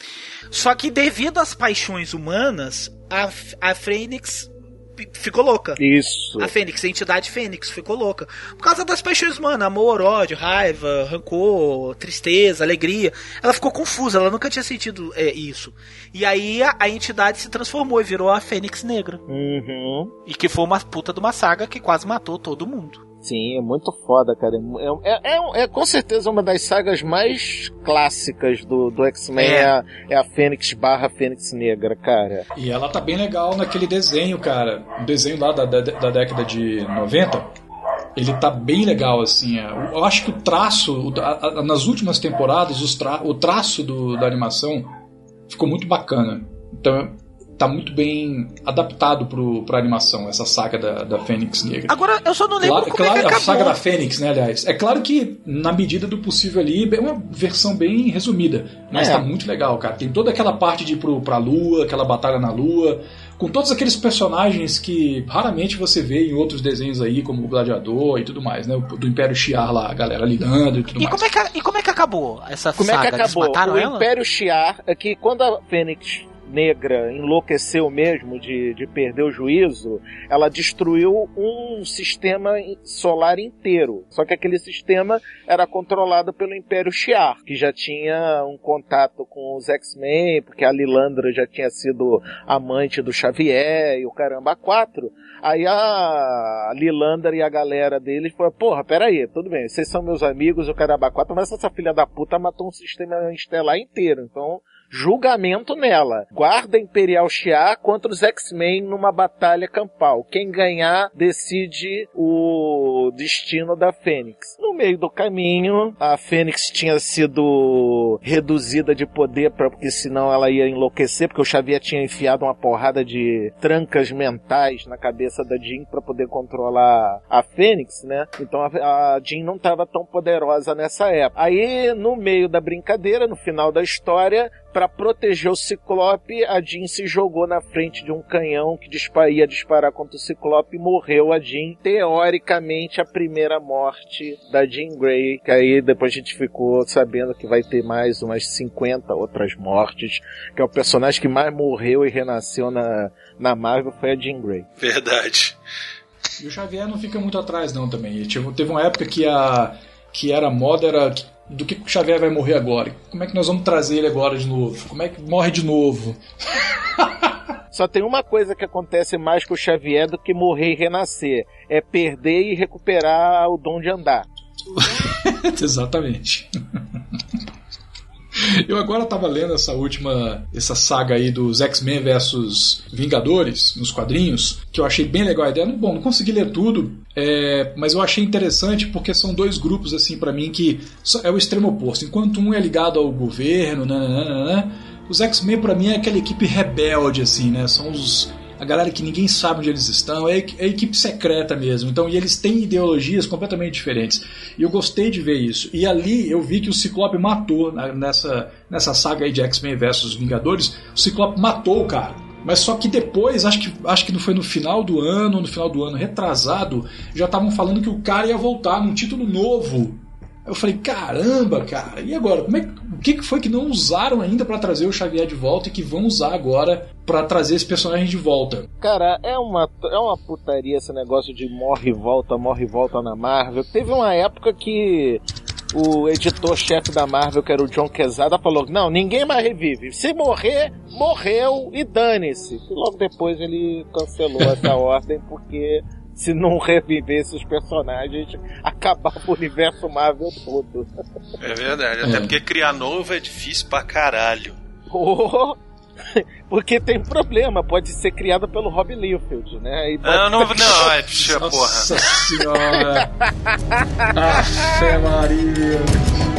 Só que devido às paixões humanas, a, a Fênix ficou louca.
Isso.
A Fênix, a entidade Fênix, ficou louca. Por causa das paixões humanas, amor, ódio, raiva, rancor, tristeza, alegria. Ela ficou confusa, ela nunca tinha sentido é, isso. E aí a, a entidade se transformou e virou a Fênix Negra.
Uhum.
E que foi uma puta de uma saga que quase matou todo mundo.
Sim, é muito foda, cara. É, é, é- é com certeza uma das sagas mais clássicas do, do X-Men.
É.
É. a, é a Fênix barra Fênix Negra, cara.
E ela tá bem legal naquele desenho, cara. O desenho lá da, da, da década de 90. Ele tá bem legal, assim. é. Eu acho que o traço, o- a- a- nas últimas temporadas, os tra- o traço do- da animação ficou muito bacana. Então, tá muito bem adaptado pro, pra animação, essa saga da, da Fênix Negra.
Agora, eu só não lembro
Claro,
como
claro,
é que
a
acabou.
saga da Fênix, né, aliás. É claro que, na medida do possível ali, é uma versão bem resumida. Mas
É.
tá muito legal, cara. Tem toda aquela parte de ir pro, pra Lua, aquela batalha na Lua, com todos aqueles personagens que raramente você vê em outros desenhos aí, como o Gladiador e tudo mais, né? O Do Império Shi'ar lá, a galera lidando e tudo
E
mais.
como, é que, e como é que acabou essa
Como
saga?
é que acabou? O
ela?
Império Shi'ar é que quando a Fênix Negra enlouqueceu mesmo de, de perder o juízo, ela destruiu um sistema solar inteiro. Só que aquele sistema era controlado pelo Império Shi'ar, que já tinha um contato com os X-Men, porque a Lilandra já tinha sido amante do Xavier e o caramba quatro. Aí a Lilandra e a galera deles falaram, porra, peraí, tudo bem, vocês são meus amigos, o caramba quatro, mas essa filha da puta matou um sistema estelar inteiro, então julgamento nela. Guarda Imperial Shi'ar contra os X-Men numa batalha campal. Quem ganhar decide o destino da Fênix. No meio do caminho, a Fênix tinha sido reduzida de poder pra, porque senão ela ia enlouquecer, porque o Xavier tinha enfiado uma porrada de trancas mentais na cabeça da Jean para poder controlar a Fênix, né? Então a, a Jean não estava tão poderosa nessa época. Aí, no meio da brincadeira, no final da história, pra proteger o Ciclope, a Jean se jogou na frente de um canhão que ia disparar contra o Ciclope e morreu a Jean. Teoricamente, a primeira morte da Jean Grey, que aí depois a gente ficou sabendo que vai ter mais umas 50 outras mortes, que é o personagem que mais morreu e renasceu na, na Marvel foi a Jean Grey.
Verdade.
E o Xavier não fica muito atrás, não, também. Tipo, teve uma época que a que era moda era que- do que o Xavier vai morrer agora? Como é que nós vamos trazer ele agora de novo? Como é que morre de novo?
Só tem uma coisa que acontece mais com o Xavier do que morrer e renascer: é perder e recuperar o dom de andar.
Exatamente. Eu agora tava lendo essa última, essa saga aí dos X-Men versus Vingadores nos quadrinhos, que eu achei bem legal a ideia. Bom, não consegui ler tudo, é, mas eu achei interessante porque são dois grupos assim para mim que é o extremo oposto. Enquanto um é ligado ao governo, nananana, os X-Men pra mim é aquela equipe rebelde assim, né? São os a galera que ninguém sabe onde eles estão, é, é equipe secreta mesmo. Então, e eles têm ideologias completamente diferentes. E eu gostei de ver isso. E ali eu vi que o Ciclope matou, nessa, nessa saga aí de X-Men versus Vingadores, o Ciclope matou o cara. Mas só que depois, acho que, acho que não foi no final do ano, no final do ano retrasado, já estavam falando que o cara ia voltar num título novo. Eu falei, caramba, cara, e agora? Como é, o que foi que não usaram ainda pra trazer o Xavier de volta e que vão usar agora pra trazer esse personagem de volta?
Cara, é uma, é uma putaria esse negócio de morre e volta, morre e volta na Marvel. Teve uma época que o editor-chefe da Marvel, que era o John Quesada, falou: Não, ninguém mais revive. Se morrer, morreu e dane-se. E logo depois ele cancelou essa ordem porque se não revivesse os personagens, acabava o universo Marvel todo.
É verdade. Até
É.
porque criar novo é difícil pra caralho.
Oh, porque tem problema, pode ser criada pelo Rob Liefeld, né? E
Não, não, não, é, puxa, porra.
Nossa senhora! Maria!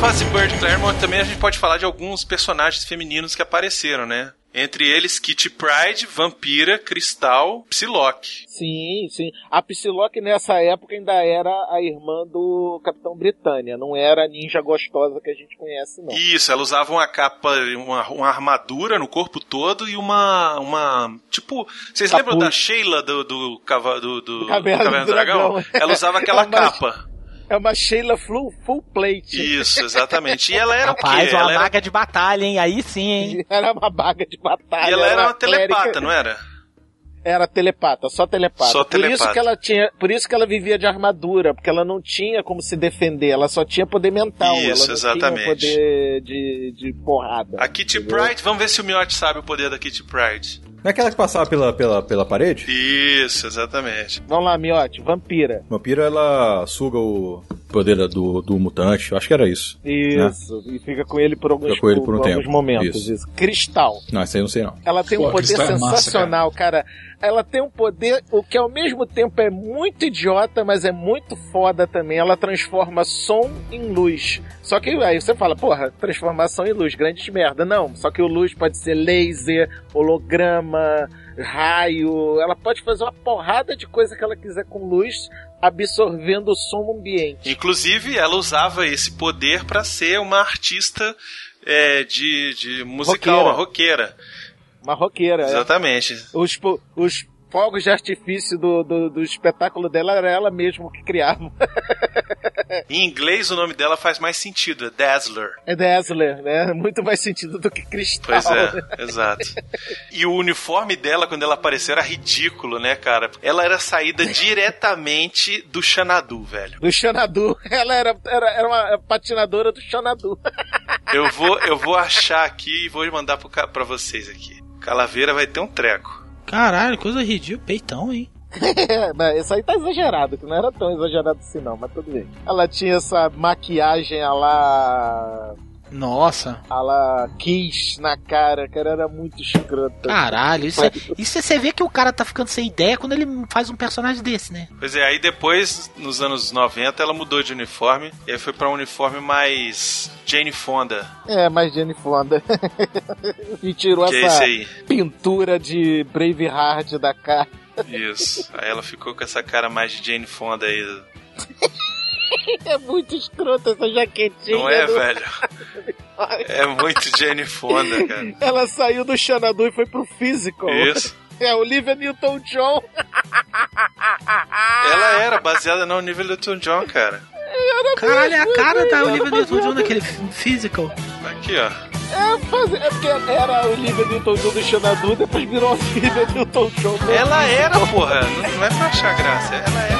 Fase Bird Claremont também a gente pode falar de alguns personagens femininos que apareceram, né? Entre eles Kitty Pride, Vampira, Cristal, Psylocke.
Sim, sim. A Psylocke nessa época ainda era a irmã do Capitão Britânia, não era a ninja gostosa que a gente conhece, não.
Isso, ela usava uma capa, uma, uma armadura no corpo todo e uma. uma tipo. Vocês lembram da Sheila do, do, do, do, do
Caverna do
Dragão?
Dragão.
Ela usava aquela
É
capa.
É uma Sheila full, full plate.
Isso, exatamente. E ela era o
Rapaz,
quê?
uma
Ela era,
de batalha, hein? Aí sim, hein?
Era uma baga de batalha.
e ela era uma
clérica-
telepata, não era?
Era telepata, só telepata.
Só
Por isso
telepata.
que ela tinha, por isso que ela vivia de armadura, porque ela não tinha como se defender, ela só tinha poder mental,
Isso,
ela não
exatamente.
tinha poder de, de porrada.
A Kitty
entendeu?
Pride, vamos ver se o Miotti sabe o poder da Kitty Pride.
Não é aquela que passava pela, pela, pela parede?
Isso, exatamente.
Vamos lá, Miote, vampira.
Vampira, ela suga o poder do, do mutante. Eu acho que era isso.
Isso, e fica com ele por alguns,
Fica com ele por um
alguns
tempo,
momentos.
isso.
Isso. Cristal.
Não, isso aí eu não sei não.
Ela tem
Pô,
um poder
é massa,
sensacional, cara. Ela tem um poder, o que ao mesmo tempo é muito idiota, mas é muito foda também. Ela transforma som em luz. Só que aí você fala, porra, transformação em luz, grande merda. Não, só que o luz pode ser laser, holograma, raio. Ela pode fazer uma porrada de coisa que ela quiser com luz, absorvendo o som ambiente.
Inclusive, ela usava esse poder pra ser uma artista é, de, de musical,
Roqueira.
uma roqueira.
Uma roqueira. é.
Exatamente.
Os, po- os fogos de artifício do, do, do espetáculo dela era ela mesma que criava.
Em inglês, o nome dela faz mais sentido, é Dazzler.
É Dazzler, né? Muito mais sentido do que Cristal.
Pois é, exato. E o uniforme dela, quando ela apareceu, era ridículo, né, cara? Ela era saída diretamente do Xanadu, velho.
Do Xanadu. Ela era, era, era uma patinadora do Xanadu.
Eu vou, eu vou achar aqui e vou mandar pro pra vocês aqui. Calaveira vai ter um treco.
Caralho, coisa ridícula. Peitão, hein?
Mas isso aí tá exagerado, que não era tão exagerado assim não, mas tudo bem. Ela tinha essa maquiagem a lá
Nossa.
Ela quis na cara, cara, era muito escrota.
Caralho, isso, é, isso você vê que o cara tá ficando sem ideia quando ele faz um personagem desse, né?
Pois é, aí depois, nos anos 90, ela mudou de uniforme e aí foi pra um uniforme mais Jane Fonda.
É, mais Jane Fonda. e tirou
Que é
essa
aí.
pintura de Braveheart da cara.
Isso. Aí ela ficou com essa cara mais de Jane Fonda aí.
É muito escrota essa jaquetinha.
Não é,
do-
velho? É muito Jane Fonda, cara.
Ela saiu do Xanadu e foi pro Physical.
Isso.
É, Olivia Newton-John.
Ela era baseada no nível do Tom John, cara.
Caralho, é a cara da Olivia Newton-John naquele physical.
Aqui, ó.
É, faz- é porque era a Olivia Newton-John do Xanadu, depois virou a Olivia Newton-John.
Ela era, porra. Não, não é pra achar graça. Ela era.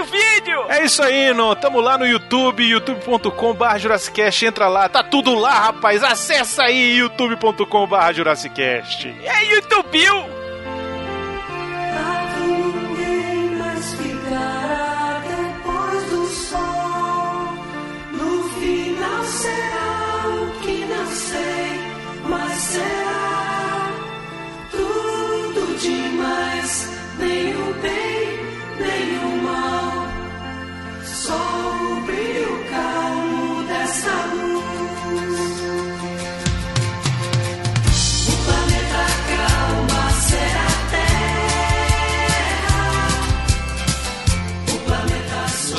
O vídeo!
É isso aí, não. Tamo lá no YouTube, youtube.com.br Jurassicast. Entra lá, tá tudo lá, rapaz. Acessa aí, youtube.com.br Jurassicast.
É YouTube!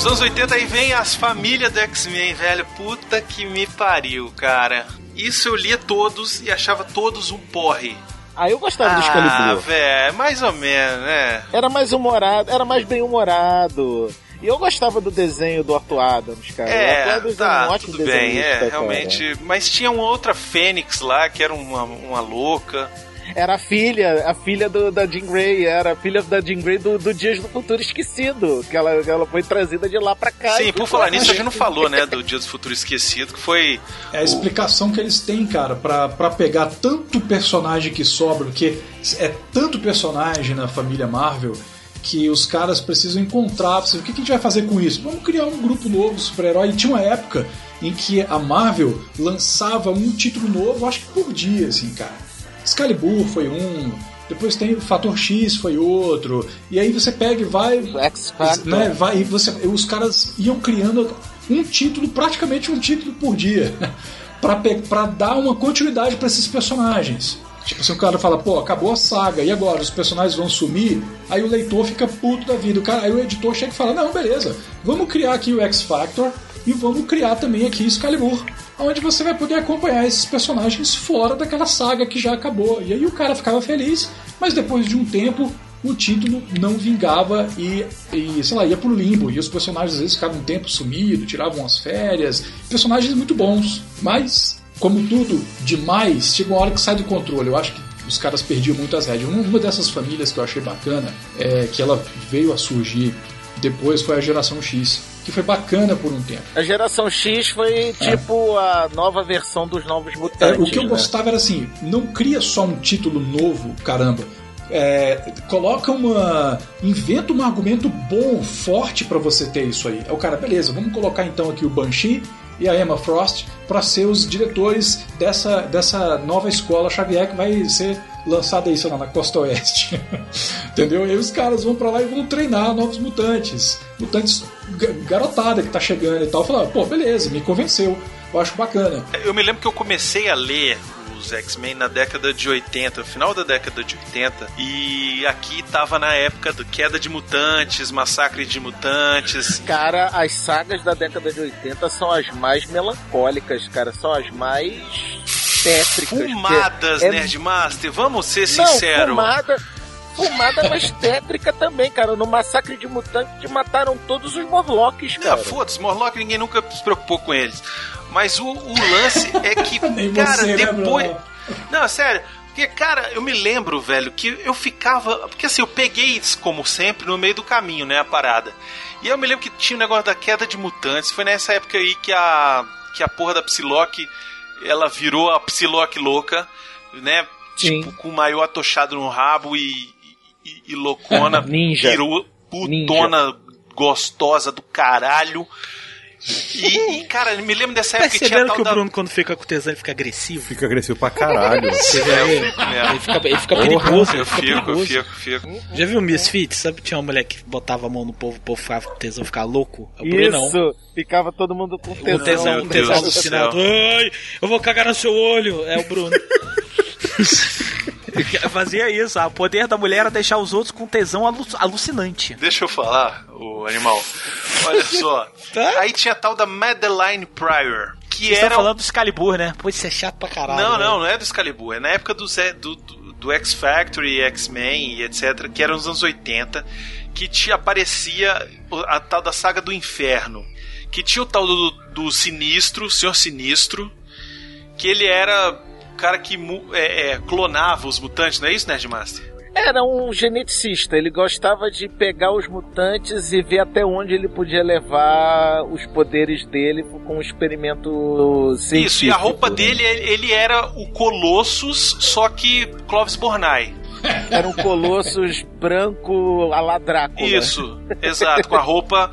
Nos anos 80 aí vem as famílias do X-Men, velho. Puta que me pariu, cara. Isso eu lia todos e achava todos um porre.
Ah, eu gostava do
Ah,
Excalibur.
velho, mais ou menos, né?
Era mais humorado, era mais bem humorado. E eu gostava do desenho do Arthur Adams, cara.
É,
um
tá,
ótimo
tudo bem, é,
cara.
realmente. Mas tinha uma outra Fênix lá, que era uma, uma louca.
Era a filha, a filha do, da Jean Grey, era a filha da Jean Grey do, do Dias do Futuro Esquecido, que ela, ela foi trazida de lá pra cá.
Sim,
E
por falar nisso, a gente não falou, né, do Dia do Futuro Esquecido, que foi.
É a explicação que eles têm, cara, pra, pra pegar tanto personagem que sobra, porque é tanto personagem na família Marvel que os caras precisam encontrar, precisam, o que que a gente vai fazer com isso? Vamos criar um grupo novo de super-herói. E tinha uma época em que a Marvel lançava um título novo, acho que por dia, assim, cara. Excalibur foi um, depois tem o Fator X foi outro, e aí você pega e vai, né, vai e você, os caras iam criando um título, praticamente um título por dia, pra dar uma continuidade pra esses personagens. Tipo, se o cara fala, pô, acabou a saga, e agora? Os personagens vão sumir? Aí o leitor fica puto da vida. O cara, aí o editor chega e fala, não, beleza, vamos criar aqui o X-Factor e vamos criar também aqui Excalibur, onde você vai poder acompanhar esses personagens fora daquela saga que já acabou. E aí o cara ficava feliz, mas depois de um tempo o título não vingava e, e, sei lá, ia pro limbo. E os personagens às vezes ficavam um tempo sumido, tiravam as férias. Personagens muito bons, mas, como tudo demais, chega uma hora que sai do controle. Eu acho que os caras perdiam muito as rédeas. Uma dessas famílias que eu achei bacana, é que ela veio a surgir depois, foi a geração X, que foi bacana por um tempo.
A geração X foi tipo a nova versão dos Novos
É,
Mutantes.
o que eu
né?
gostava era assim, não cria só um título novo, caramba. É, coloca uma. inventa um argumento bom, forte pra você ter isso aí. É o cara, beleza, vamos colocar então aqui o Banshee e a Emma Frost pra ser os diretores dessa, dessa nova escola Xavier que vai ser lançada aí, sei lá, na Costa Oeste. Entendeu? E os caras vão pra lá e vão treinar novos mutantes. Mutantes ga- garotada que tá chegando e tal. Falar, pô, beleza, me convenceu. Eu acho bacana.
Eu me lembro que eu comecei a ler dos X-Men na década de 80, final da década de 80. E aqui tava na época do Queda de Mutantes, Massacre de Mutantes.
Cara, as sagas da década de 80 são as mais melancólicas, cara. São as mais tétricas.
Fumadas,
é-
Nerdmaster, vamos ser
Não,
sinceros.
fumada, fumada, mas tétrica também, cara. No Massacre de Mutantes mataram todos os Morlocks, cara.
foda-se, Morlock ninguém nunca se preocupou com eles. Mas o, o lance é que, cara,
você, né,
depois.
Bruno?
Não, sério. Porque, cara, eu me lembro, velho, que eu ficava. Porque assim, eu peguei como sempre, no meio do caminho, né? A parada. E eu me lembro que tinha o negócio da queda de mutantes. Foi nessa época aí que a. Que a porra da Psylocke. Ela virou a Psylocke louca, né? Tipo, com o maior atochado no rabo e. e, e loucona.
Ninja.
Virou putona gostosa do caralho. E, cara, eu me lembro dessa época que tinha
Perceberam
tal
que o
da.
Bruno, quando fica com tesão, ele fica agressivo?
Fica agressivo pra caralho.
Você vê
É, eu
ele? fica, ele fica
Porra,
perigoso,
eu
fica
fico, eu
perigoso.
fico, eu fico.
Já viu o Misfits? Sabe que tinha uma mulher que botava a mão no povo, o povo ficava com tesão, ficava louco? É o Brunão.
Isso, ficava todo mundo com tesão.
O tesão, o tesão alucinado. Ai, eu vou cagar no seu olho. É o Bruno. Fazia isso. O poder da mulher era deixar os outros com tesão alu- alucinante.
Deixa eu falar, o animal. Olha só. Aí tinha a tal da Madeline Pryor. Que
Vocês
era.
falando do Excalibur, né? Pô, isso é chato pra caralho.
não,
né?
não, não é do Excalibur. É na época do, Zé- do, do, do X Factory, X-Men e etc. Que era nos anos 80. Que te aparecia a tal da saga do inferno. Que tinha o tal do, do Sinistro, Senhor Sinistro. Que ele era cara que é, é, clonava os mutantes, não é isso, Nerdmaster?
Era um geneticista, ele gostava de pegar os mutantes e ver até onde ele podia levar os poderes dele com um experimento científico.
Isso, e a roupa dele, ele ele era o Colossus, só que Clovis Bornai.
Era um Colossus branco a la Drácula.
Isso, exato, com a roupa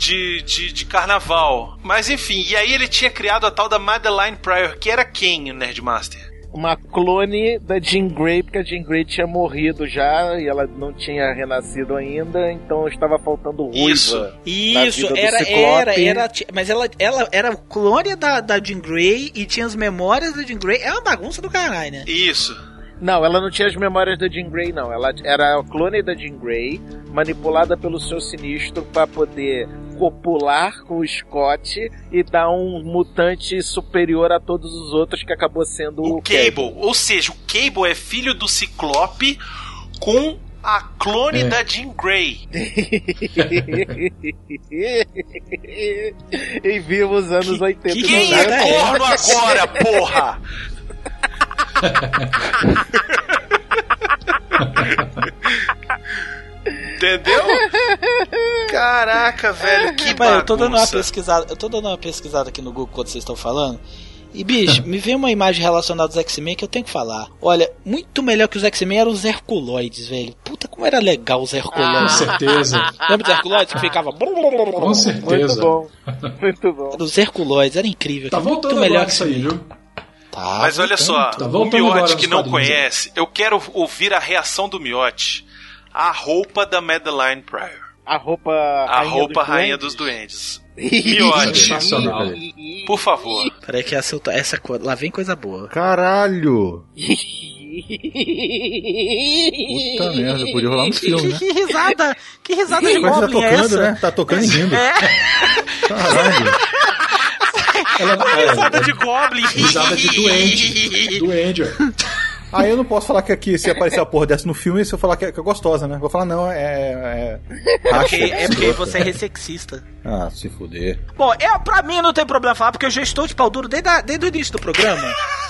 de, de, de carnaval. Mas enfim, e aí ele tinha criado a tal da Madeline Pryor, que era quem, o Nerdmaster?
Uma clone da Jean Grey, porque a Jean Grey tinha morrido já e ela não tinha renascido ainda, então estava faltando ruiva.
Isso.
Isso, era, era, era, mas ela, ela era o clone da, da Jean Grey e tinha as memórias da Jean Grey. É uma bagunça do caralho, né?
Isso.
Não, ela não tinha as memórias da Jean Grey, não. Ela era a clone da Jean Grey, manipulada pelo seu sinistro para poder copular com o Scott e dar um mutante superior a todos os outros que acabou sendo o,
O Cable. Ou seja, o Cable é filho do Ciclope com a clone
É.
da Jean Grey.
em vivos anos 80 e
Quem
90.
é corno agora, porra? Entendeu? Caraca, velho, que
Mas eu tô dando uma pesquisada, eu tô dando uma pesquisada aqui no Google quando vocês estão falando. E bicho, me veio uma imagem relacionada aos X-Men que eu tenho que falar. Olha, muito melhor que os X-Men eram os Herculoides, velho. Puta, como era legal os
Com
Herculoides.
certeza.
Lembra dos Herculoides que ficava.
Com
Muito
certeza.
bom. Muito bom.
Os Herculoides, era incrível.
Tá
muito
voltando
melhor
agora
que
isso aí, viu?
Tá,
Mas olha só,
Tá
o
nos
que não conhece, eu quero ouvir a reação do Miotti. A roupa da Madeline Pryor.
A roupa
A
rainha
roupa
dos
rainha dos duendes.
Sensacional.
por favor.
Peraí que essa, essa co- lá vem coisa boa.
Caralho! Puta merda, podia rolar um filme, né?
Que risada, que risada de
Mas tá
Goblin é
tocando,
essa?
né? Tá tocando e rindo.
É,
Caralho.
Ela,
risada
é,
de Goblin.
risada de doente. Doente, ó.
Aí eu não posso falar que aqui, se aparecer a porra dessa no filme, se eu falar que é, que é gostosa, né? Vou falar, não, é. É, racha,
Porque, é porque
escrota.
você é ressexista.
Ah, se fuder.
Bom, eu, pra mim não tem problema falar, porque eu já estou de pau duro desde, a- desde o início do programa.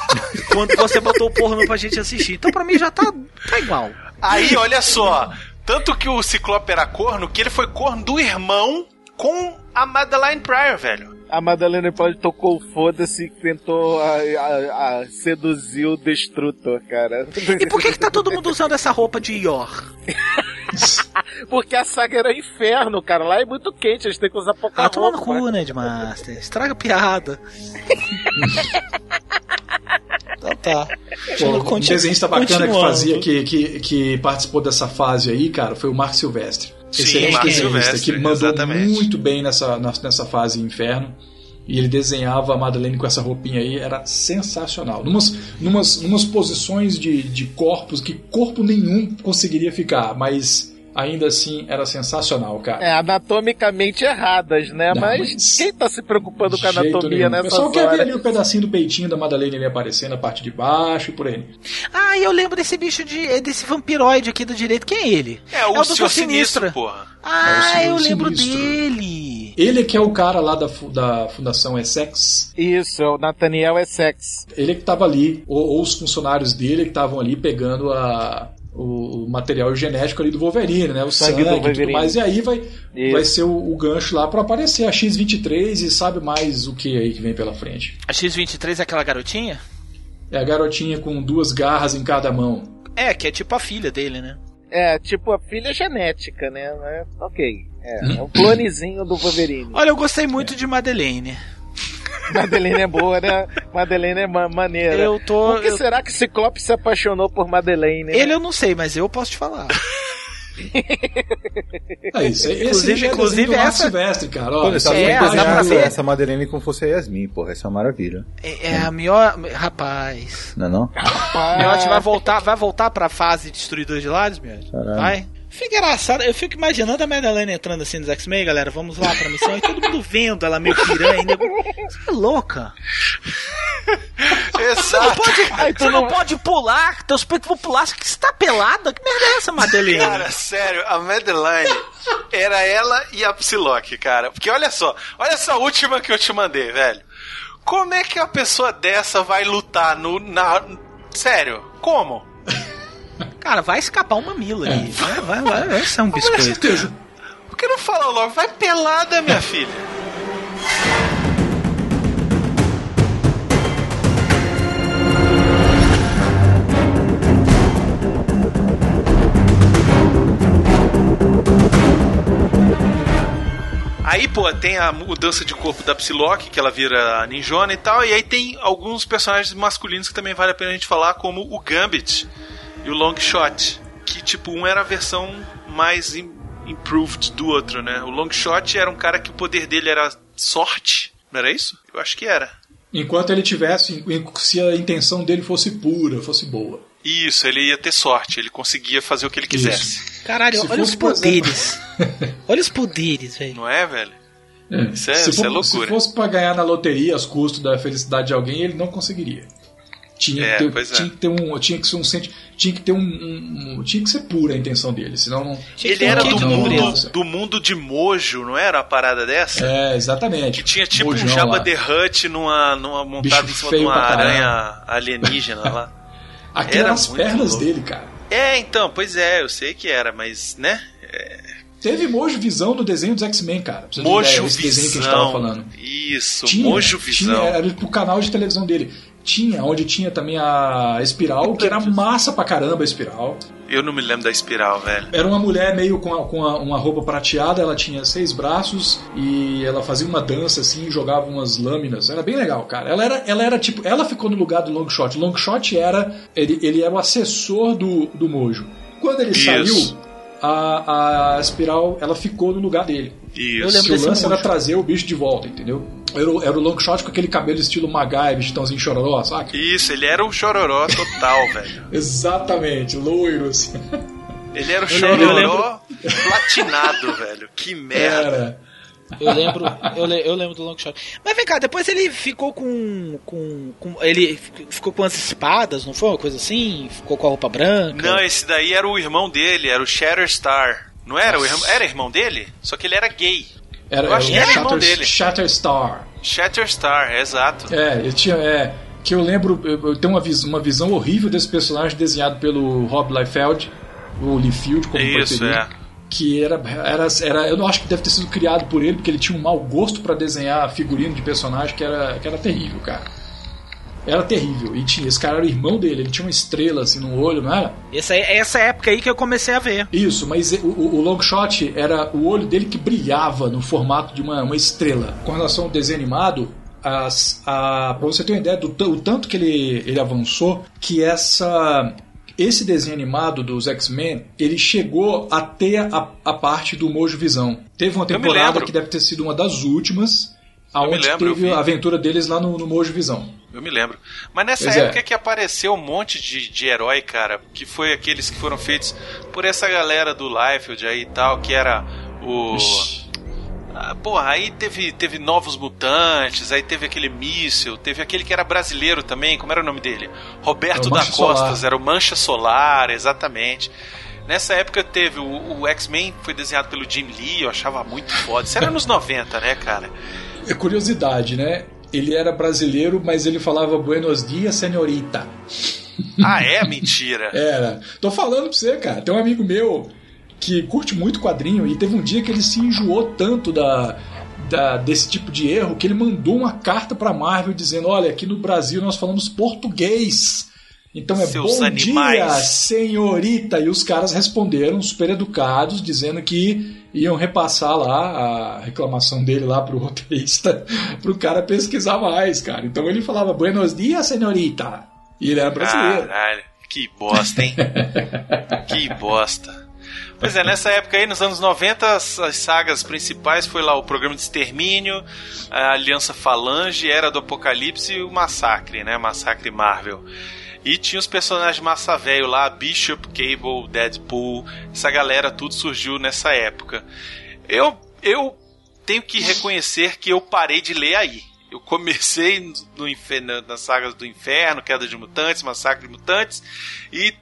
quando você botou o porno pra gente assistir. Então pra mim já tá, tá igual.
Aí, olha só. Tanto que o Ciclope era corno, que ele foi corno do irmão com a Madeline Pryor, velho.
A Madalena Pryor tocou o foda-se e tentou a, a- a seduzir o Destrutor, cara.
E por que, que tá todo mundo usando essa roupa de Yor?
Porque a saga era inferno, cara. Lá é muito quente, eles têm que usar pouca
Ah, toma no
roupa.
cu, né, Master? Estraga a piada. então tá.
Pô, um
Continu-
desenhista bacana que fazia, que, que, que participou dessa fase aí, cara, foi o Mark Silvestre.
Sim,
Excelente
Mark
desenhista, que mandou
exatamente.
muito bem nessa, nessa fase inferno. E ele desenhava a Madeleine com essa roupinha aí, era sensacional. Numas, numas, numas posições de, de corpos que corpo nenhum conseguiria ficar, mas ainda assim era sensacional, cara.
É, anatomicamente erradas, né?
Não,
mas,
mas
quem tá se preocupando com a anatomia
nenhum. O
nessa
pessoal quer ver
hora?
ali o pedacinho do peitinho da Madeleine ali aparecendo, a parte de baixo e por aí.
Ah, e eu lembro desse bicho de. é desse vampiroide aqui do direito. Quem é ele?
É, o,
Doutor
Senhor Sinistro, porra.
Ah,
É o
eu lembro
Sinistro.
dele.
Ele que é o cara lá da, da Fundação Essex.
Isso, é o Nathaniel Essex.
Ele que tava ali, ou, ou os funcionários dele que estavam ali pegando a, o, material genético ali do Wolverine, né? O
Sangue
sangue,
do
e tudo mais. E aí vai,
Isso.
vai ser o, o gancho lá pra aparecer a X-23 e sabe mais o que aí que vem pela frente.
A X-23 é aquela garotinha?
É a garotinha com duas garras em cada mão.
É, que é tipo a filha dele, né?
É, tipo a filha genética, né? Ok. É, é um clonezinho do Wolverine.
Olha, eu gostei muito de Madeleine.
Madeleine é boa, né? Madeleine é ma maneira.
Eu tô-
Por que
eu-
será que Ciclope se apaixonou por Madeleine? né?
Ele eu não sei, mas eu posso te falar.
É isso.
Inclusive-
é
inclusive essa-
Silvestre, cara.
Sabe
aí
é,
essa Madeleine como fosse a Yasmin, porra. Essa é uma maravilha.
É, é a melhor. Rapaz.
Não é não?
Miotti vai voltar, vai voltar pra fase Destruidor de Lares, Miotti? Vai. Fica engraçado, eu fico imaginando a Madeleine entrando assim nos X-Men, galera. Vamos lá pra missão e todo mundo vendo ela meio piranha. nego- Você é louca. Você não
Exato.
pode,
Ai, tu
você não
não-
pode pular, teus peitos vão pular. Você que você tá pelada? Que merda é essa, Madeleine?
Cara, sério, a Madeline era ela e a Psylocke, cara. Porque olha só, olha essa última que eu te mandei, velho. Como é que a pessoa dessa vai lutar no. Na... Sério, como?
Cara, vai escapar um mamilo aí. Vai, vai, vai, vai ser um biscoito.
Por que não fala logo? Vai pelada, minha filha. Aí, pô, tem a mudança de corpo da Psylocke, que ela vira ninjona e tal, e aí tem alguns personagens masculinos que também vale a pena a gente falar, como o Gambit e o Longshot, que tipo, um era a versão mais im- improved do outro, né? O Longshot era um cara que o poder dele era sorte, não era isso? Eu acho que era.
Enquanto ele tivesse, se a intenção dele fosse pura, fosse boa.
Isso, ele ia ter sorte, ele conseguia fazer o que ele quisesse.
Caralho,
Se
olha os poderes. olha os poderes, velho.
Não é, velho?
É.
Isso é-
se,
isso é
for-
loucura.
se fosse pra ganhar na loteria os custos da felicidade de alguém, ele não conseguiria. Tinha,
É,
que, ter,
é.
tinha que ter um, tinha que ser um senti- tinha que ter um, um- um- tinha que ser pura a intenção dele, senão não.
Tinha
Ele
um
era do mundo, do mundo de Mojo, não era a parada dessa?
É, exatamente.
Que tinha tipo
Mojão
um Jabba
lá.
the Hutt numa, numa montado
Bicho
em cima de uma aranha alienígena lá.
Aqui
era
eram as
muito
pernas
louco.
dele, cara.
É, então, pois é, eu sei que era, mas, né?
Teve Mojo Visão do desenho dos X-Men, cara.
Mojo
ideia, esse desenho que a gente tava falando.
Isso,
Tinha,
Mojo Visão.
Tinha, era pro canal de televisão dele. Tinha, onde tinha também a Espiral, que era massa pra caramba a Espiral.
Eu não me lembro da espiral, velho.
Era uma mulher meio com, a- com a- uma roupa prateada, ela tinha seis braços e ela fazia uma dança assim, jogava umas lâminas. Era bem legal, cara. Ela era, ela era tipo, ela ficou no lugar do Longshot. O Longshot era, ele, ele era o assessor do, do Mojo. Quando ele
Isso.
saiu, a, a Espiral, ela ficou no lugar dele.
Isso.
Eu lembro
o lance era trazer o bicho de volta, entendeu? Era, o- era o Longshot com aquele cabelo estilo Magai, chitãozinho chororó, saca?
Isso, ele era um chororó total, velho.
Exatamente, loiro assim.
Ele era o
Eu lembro- eu
chororó platinado, velho. Que merda.
Era.
Eu lembro, eu, le- eu lembro do Longshot. Mas vem cá, depois ele ficou com, com, com- Ele ficou com as espadas, não foi uma coisa assim? Ficou com a roupa branca?
Não, esse daí era o irmão dele, era o Shatterstar. Não era? O irmão, era irmão dele? Só que ele era gay.
Era,
Eu acho
era
que era irmão
Shatter,
dele.
Shatterstar.
Shatterstar, exato.
É, ele tinha. É, que eu lembro, eu, eu tenho uma, vis- uma visão horrível desse personagem desenhado pelo Rob Liefeld, ou Liefeld, como
Isso,
preferir.
é.
Que era, era, era. Eu não acho que deve ter sido criado por ele, porque ele tinha um mau gosto pra desenhar figurino de personagem que era, que era terrível, cara. Era terrível. E tinha, esse cara era o irmão dele, ele tinha uma estrela assim no olho, não era?
Essa, é essa época aí que eu comecei a ver.
Isso, mas o, o, o Longshot era o olho dele que brilhava no formato de uma, uma estrela. Com relação ao desenho animado, as, a, pra você ter uma ideia do o tanto que ele, ele avançou, que essa esse desenho animado dos X-Men, ele chegou até a, a parte do Mojo Visão. Teve uma temporada que deve ter sido uma das últimas, Aonde
lembro,
teve a aventura deles lá no, no Mojo Visão.
Eu me lembro. Mas nessa
Pois é.
época que apareceu um monte de, de herói, cara, que foi aqueles que foram feitos por essa galera do Liefeld aí e tal, que era o. Ah, porra, aí teve, teve novos mutantes, aí teve aquele míssil, teve aquele que era brasileiro também, como era o nome dele? Roberto
É
da Costas,
Solar.
era o Mancha Solar, exatamente. Nessa época teve o, o X-Men, foi desenhado pelo Jim Lee, eu achava muito foda. Isso era nos 90, né, cara?
É curiosidade, né? Ele era brasileiro, mas ele falava Buenos dias, senhorita.
Ah, é? Mentira.
Era. Tô falando pra você, cara. Tem um amigo meu que curte muito quadrinho e teve um dia que ele se enjoou tanto da, da- desse tipo de erro que ele mandou uma carta pra Marvel dizendo: Olha, aqui no Brasil nós falamos português. Então é
Seus
bom
animais."
dia, senhorita. E os caras responderam super educados, dizendo que iam repassar lá a reclamação dele lá pro roteirista, pro cara pesquisar mais, cara. Então ele falava Buenos dias, senhorita. E ele era brasileiro.
Caralho, que bosta, hein? que bosta. Pois é, nessa época aí, nos anos 90, as, as sagas principais foi lá o programa de extermínio, a Aliança Falange, Era do Apocalipse e o Massacre, né? Massacre Marvel. E tinha os personagens massa velho lá, Bishop, Cable, Deadpool, essa galera tudo surgiu nessa época. Eu, eu tenho que reconhecer que eu parei de ler aí. Eu comecei no inferno, nas sagas do Inferno, Queda de Mutantes, Massacre de Mutantes, e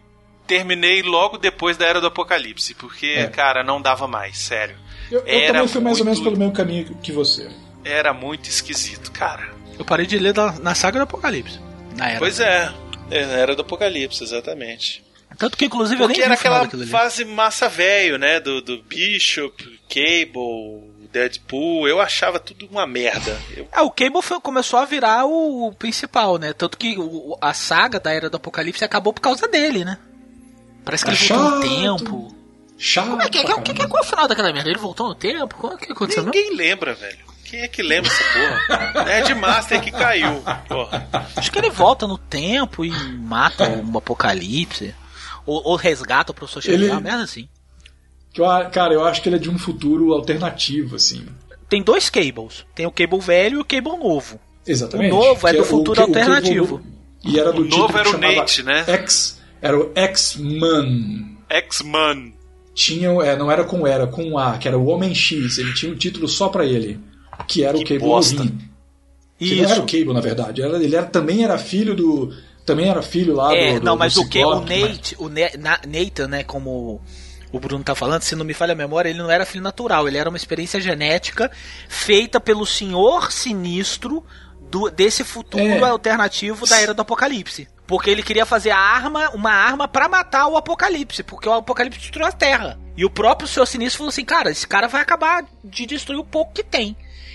terminei logo depois da Era do Apocalipse, porque,
É.
cara, não dava mais, sério.
Eu, eu
Era
também fui mais ou menos
muito-
pelo mesmo caminho que você.
Era muito esquisito, cara.
Eu parei de ler da- na saga do Apocalipse. Na era.
Pois é, era do Apocalipse, exatamente.
Tanto que, inclusive, eu
Porque
nem
era
o
aquela fase massa velho, né? Do, do Bishop, Cable, Deadpool. Eu achava tudo uma merda. Eu-
É, o Cable foi- começou a virar o principal, né? Tanto que o- a saga da Era do Apocalipse acabou por causa dele, né? Parece que
É
ele voltou no
chato.
tempo.
Chato.
Como é que,
pra
que, que, que, qual é o final daquela merda? Ele voltou no tempo? Qual que aconteceu mesmo?
Ninguém lembra, velho. Quem é que lembra essa porra? É de Master que caiu. Porra.
Acho que ele volta no tempo e mata o Apocalipse. Ou, ou resgata o professor Xavier,
Ele-
uma merda assim.
Cara, eu acho que ele é de um futuro alternativo, assim.
Tem dois Cables. Tem o Cable velho e o Cable novo.
Exatamente.
O novo é
Que
do
o
futuro
o
alternativo.
Cable- E era do
O
título
novo era o Nate, né?
X, era o X-Man.
X-Man.
Tinha, é, não era com era, com um A, que era o Homem X. Ele tinha um título só pra ele, que era o
Que
Cable
bosta.
novinho. Que não era
Isso.
o Cable, na verdade. Era- ele era, também era filho do. Também era filho lá
É,
do, do.
não,
do
mas o que? O
Ciclope, mas-
Nate, o Ne- Na- Nathan, né, como o Bruno tá falando, se não me falha a memória, ele não era filho natural, ele era uma experiência genética feita pelo Senhor Sinistro do- desse futuro
É.
alternativo da Era do Apocalipse. Porque ele queria fazer a arma, uma arma pra matar o Apocalipse, porque o Apocalipse destruiu a Terra. E o próprio Senhor Sinistro falou assim, cara, esse cara vai acabar de destruir o pouco que tem.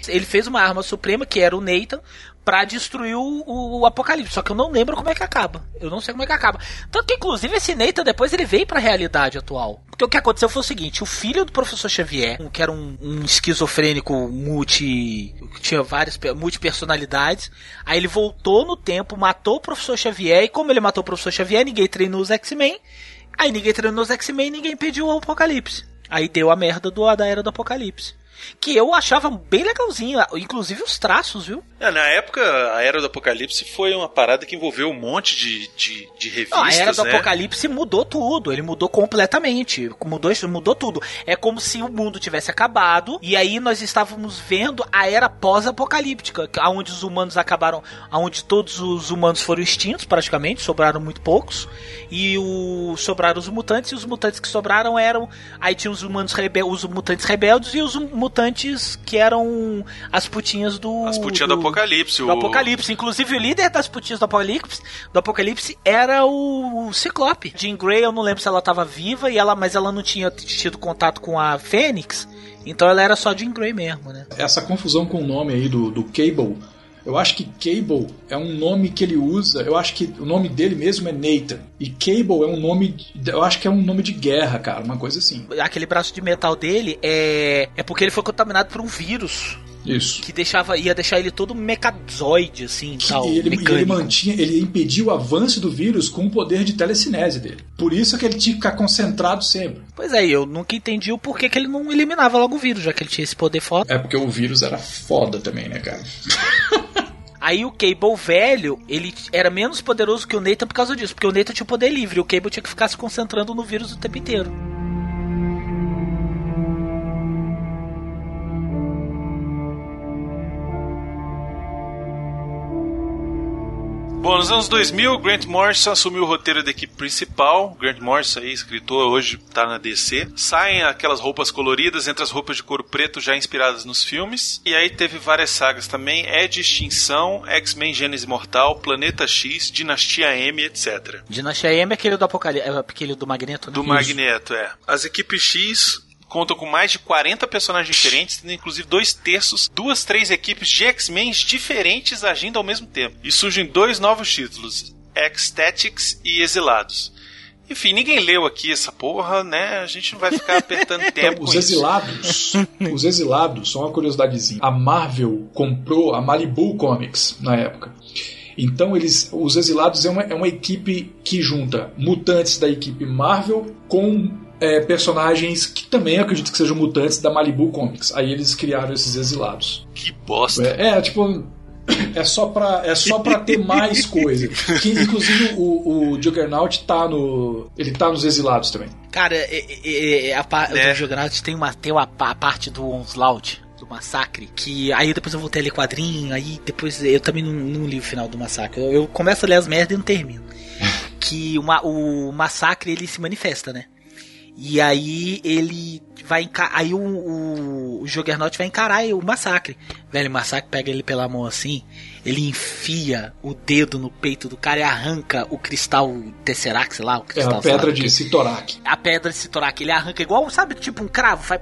Ele fez uma arma suprema, que era o Nathan, pra destruir o, o Apocalipse. Só que eu não lembro como é que acaba. Eu não sei como é que acaba. Tanto que, inclusive, esse Nathan depois ele veio pra realidade atual. Porque o que aconteceu foi o seguinte: o filho do professor Xavier, que era um, um esquizofrênico multi. tinha várias pe- multipersonalidades, aí ele voltou no tempo, matou o professor Xavier, e como ele matou o professor Xavier, ninguém treinou os X-Men. Aí ninguém treinou os X-Men ninguém pediu o Apocalipse. Aí deu a merda do, da era do Apocalipse. Que eu achava bem legalzinho, inclusive os traços, viu?
É, na época, a Era do Apocalipse foi uma parada que envolveu um monte de, de, de revistas,
Não, a era do
né?
apocalipse mudou tudo, ele mudou completamente, mudou, mudou tudo. É como se o mundo tivesse acabado e aí nós estávamos vendo a era pós-apocalíptica, aonde os humanos acabaram, aonde todos os humanos foram extintos praticamente, sobraram muito poucos e o sobraram os mutantes e os mutantes que sobraram eram aí tinha os humanos rebel, os mutantes rebeldes e os mutantes que eram as putinhas do
As putinhas do Apocalipse.
do
o-
Apocalipse. Inclusive, o líder das putinhas do Apocalipse, do Apocalipse era o Ciclope. Jean Grey, eu não lembro se ela estava viva, e ela, mas ela não tinha tido contato com a Fênix. Então ela era só Jean Grey mesmo, né?
Essa confusão com o nome aí do, do Cable. Eu acho que Cable é um nome que ele usa. Eu acho que o nome dele mesmo é Nathan. E Cable é um nome. Eu acho que é um nome de guerra, cara. Uma coisa assim.
Aquele braço de metal dele é, é porque ele foi contaminado por um vírus.
Isso.
Que deixava, ia deixar ele todo mecazoide, assim,
Que
tal,
ele, e ele mantinha, ele impedia o avanço do vírus com o poder de telecinese dele. Por isso que ele tinha que ficar concentrado sempre.
Pois é, eu nunca entendi o porquê que ele não eliminava logo o vírus, já que ele tinha esse poder foda.
É porque o vírus era foda também, né, cara?
Aí o Cable velho, ele era menos poderoso que o Nathan por causa disso, porque o Nathan tinha o poder livre, o Cable tinha que ficar se concentrando no vírus o tempo inteiro.
Bom, nos anos 2000, Grant Morrison assumiu o roteiro da equipe principal. Grant Morrison, aí, escritor, hoje tá na DC. Saem aquelas roupas coloridas entre as roupas de couro preto já inspiradas nos filmes. E aí teve várias sagas também: Ed Extinção, X-Men Gênesis Mortal, Planeta X, Dinastia M, etc.
Dinastia M é aquele do Apocalipse, é aquele do Magneto, né?
Do Magneto, é. As equipes X contam com mais de 40 personagens diferentes, tendo inclusive dois terços, duas, três equipes de X-Men diferentes agindo ao mesmo tempo. E surgem dois novos títulos, X-Tactics e Exilados. Enfim, ninguém leu aqui essa porra, né? A gente não vai ficar apertando tempo
Então,
com
os
isso.
exilados, os exilados, só uma curiosidadezinha. A Marvel comprou a Malibu Comics na época. Então eles, os exilados é uma, é uma equipe que junta mutantes da equipe Marvel com é, personagens que também acredito que sejam mutantes da Malibu Comics. Aí eles criaram esses exilados.
Que bosta.
É, é, tipo é só pra, é só pra ter mais coisa. Que, inclusive o, o Juggernaut tá no. Ele tá nos exilados também.
Cara, é, é, é, a
É.
do Juggernaut tem uma, tem uma a parte do Onslaught, do massacre, que aí depois eu voltei a ler quadrinho, aí depois eu também não, não li o final do massacre. Eu, eu começo a ler as merdas e não termino. que o, ma- o massacre ele se manifesta, né? E aí ele vai aí o, o, o Juggernaut vai encarar o massacre. Velho, o massacre pega ele pela mão assim, ele enfia o dedo no peito do cara e arranca o cristal Tesseract, sei lá, o
É
cristal
a
sei lá
pedra de Sitorak.
A pedra de Sitorak, ele arranca igual, sabe, tipo um cravo, faz.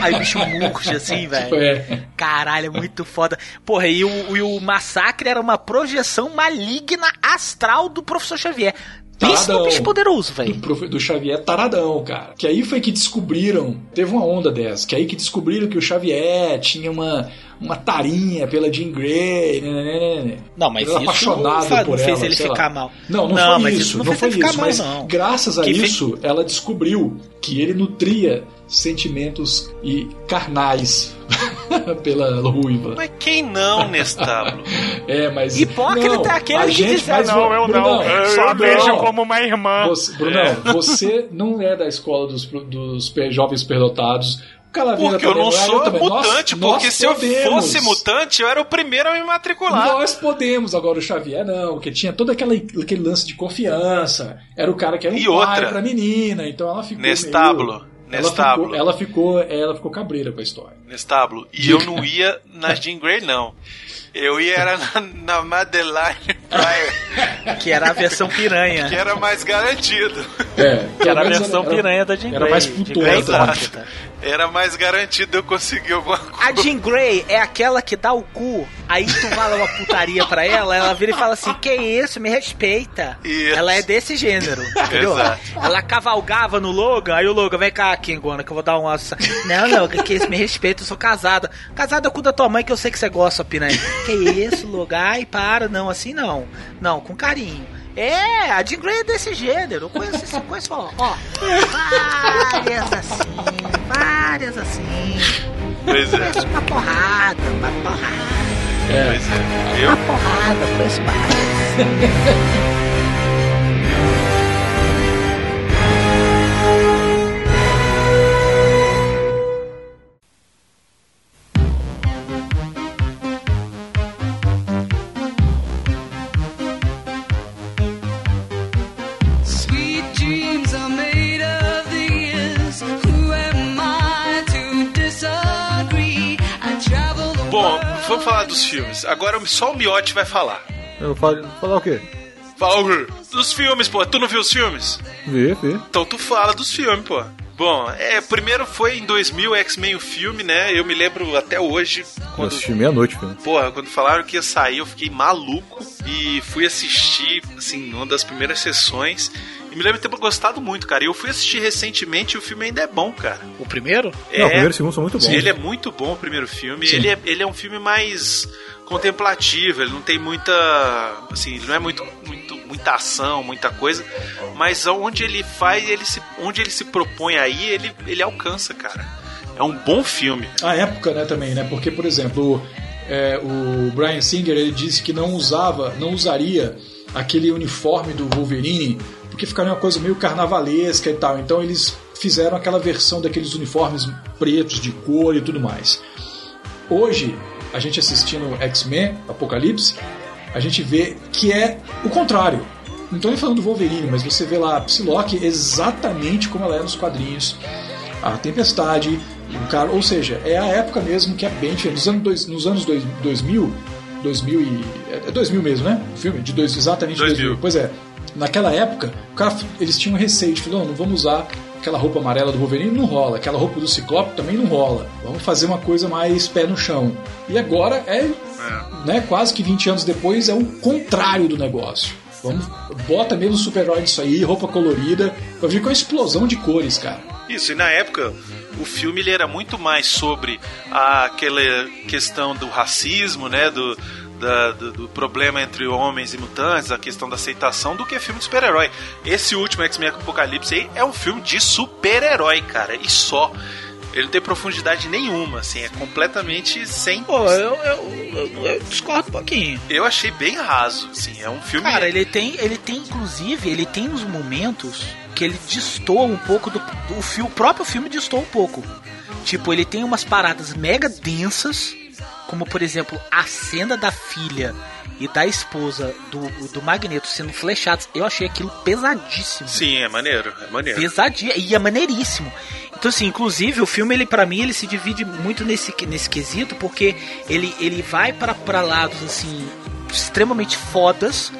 Aí o bicho murcha assim, velho.
É.
Caralho, é muito foda. Porra, e o, e o massacre era uma projeção maligna astral do professor Xavier. Pensa
Taradão.
bicho poderoso, velho.
do, do Xavier taradão, cara. Que aí foi que descobriram, teve uma onda dessa, que aí que descobriram que o Xavier tinha uma, uma tarinha pela Jean Grey, né, né, né, né.
Não, mas
era
isso
apaixonado
não
por
não fez
ela,
ele ficar mal.
Não, não,
Não,
foi isso,
isso não
não
fez
foi isso,
mal,
mas
não.
graças a
Que fez-
isso ela descobriu que ele nutria sentimentos e carnais pela ruiva.
Mas quem não, Nestábulo?
É, mas
Hipócrita
não,
é aquele que
gente
diz,
faz-
"Ah, não, eu
Brunão,
não, eu
só
não."
vejo
como uma irmã.
Você, Brunão, você não é da escola dos, dos jovens superdotados. O Calaveira
Porque eu não sou.
Nós-
mutante,
nós
porque se eu
podemos.
fosse mutante, eu era o primeiro a me matricular.
Nós podemos, agora o Xavier não, porque tinha todo aquela, aquele lance de confiança. Era o cara que era um
E
pai
outra?
pra menina, então ela ficou.
Nestábulo,
meio- Ela
Nestábulo.
ficou, ela ficou, ela ficou cabreira com a história.
Nestábulo. E eu não ia na Jean Grey, não. Eu ia era na, na Madeline Pryor,
Que era a versão piranha.
que era mais garantido.
É,
Que era a versão
era-
piranha da Jean
Era
Grey.
mais
Jean
putosa.
Era mais garantido eu conseguir alguma coisa.
A Jean Grey é aquela que dá o cu, aí tu fala uma putaria pra ela, ela vira e fala assim: Que isso, me respeita.
Isso.
Ela é desse gênero, entendeu?
Exato.
Ela cavalgava no Logan, aí o Logan, vem cá, Kingona, que eu vou dar uma. Não, não, que, isso, me respeita, eu sou casada. Casada com da tua mãe, que eu sei que você gosta, piranha. Que isso, Logan? Ai, para, não, assim não. Não, com carinho. É, a Jean Grey é desse gênero. Eu conheço, esse- conheço ó, ó, várias assim, várias assim.
Pois é,
uma porrada, uma porrada,
pois é. Eu,
uma porrada, conheço várias.
vamos falar dos filmes. Agora só o Miotti vai falar.
Eu falo, falar o quê?
Fala o quê? Dos filmes, pô. Tu não viu os filmes?
Vê, vê.
Então tu fala dos filmes, pô. Bom, é, primeiro foi em 2000 X-Men o filme, né? Eu me lembro até hoje
Eu
quando
assisti meia-noite, filho.
Porra, quando falaram que ia sair, eu fiquei maluco e fui assistir, assim, numa das primeiras sessões. E me lembro de ter gostado muito, cara. E eu fui assistir recentemente e o filme ainda é bom, cara.
O primeiro?
Não, o primeiro e o segundo são muito bons.
Ele é muito bom, o primeiro filme.
Sim.
Ele é, ele é um filme mais contemplativo, ele não tem muita. Assim, ele não é muito, muito, muita ação, muita coisa. Mas onde ele faz, ele se, onde ele se propõe aí, ele, ele alcança, cara. É um bom filme.
A época, né, também, né? Porque, por exemplo, é, o Brian Singer ele disse que não usava, não usaria aquele uniforme do Wolverine porque ficaria uma coisa meio carnavalesca e tal. Então eles fizeram aquela versão daqueles uniformes pretos de cor e tudo mais. Hoje, a gente assistindo X-Men Apocalipse, a gente vê que é o contrário. Não estou nem falando do Wolverine, mas você vê lá a Psylocke exatamente como ela é nos quadrinhos. A Tempestade, o cara, ou seja, é a época mesmo que é bem diferente. Nos anos, dois, nos anos dois, 2000, 2000 e, é 2000 mesmo, né? O filme de dois, exatamente
2000.
2000. Pois é. Naquela época, o cara, eles tinham receio de falar, não, não vamos usar aquela roupa amarela do Wolverine, não rola. Aquela roupa do Ciclope também não rola. Vamos fazer uma coisa mais pé no chão. E agora é, né, quase que 20 anos depois, é o contrário do negócio. Vamos, bota mesmo super-herói disso aí, roupa colorida, vai vir com uma explosão de cores, cara.
Isso, e na época o filme ele era muito mais sobre aquela questão do racismo, né? Do, da- do, do problema entre homens e mutantes, a questão da aceitação, do que filme de super-herói. Esse último X-Men Apocalipse aí é um filme de super-herói, cara, e só. Ele não tem profundidade nenhuma, assim, é completamente sem.
Pô, eu, eu, eu- eu discordo um pouquinho.
Eu achei bem raso, assim, é um filme.
Cara, ele tem, ele tem inclusive, ele tem uns momentos que ele destoa um pouco do, do filme, o próprio filme destoa um pouco. Tipo, ele tem umas paradas mega densas, como por exemplo, a cena da filha e da esposa do, do Magneto sendo flechados. Eu achei aquilo pesadíssimo.
Sim, é maneiro, é maneiro.
Pesadinho e é maneiríssimo. Então, assim, inclusive o filme, ele para mim, ele se divide muito nesse, nesse quesito, porque ele, ele vai para pra lados, assim, extremamente fodas,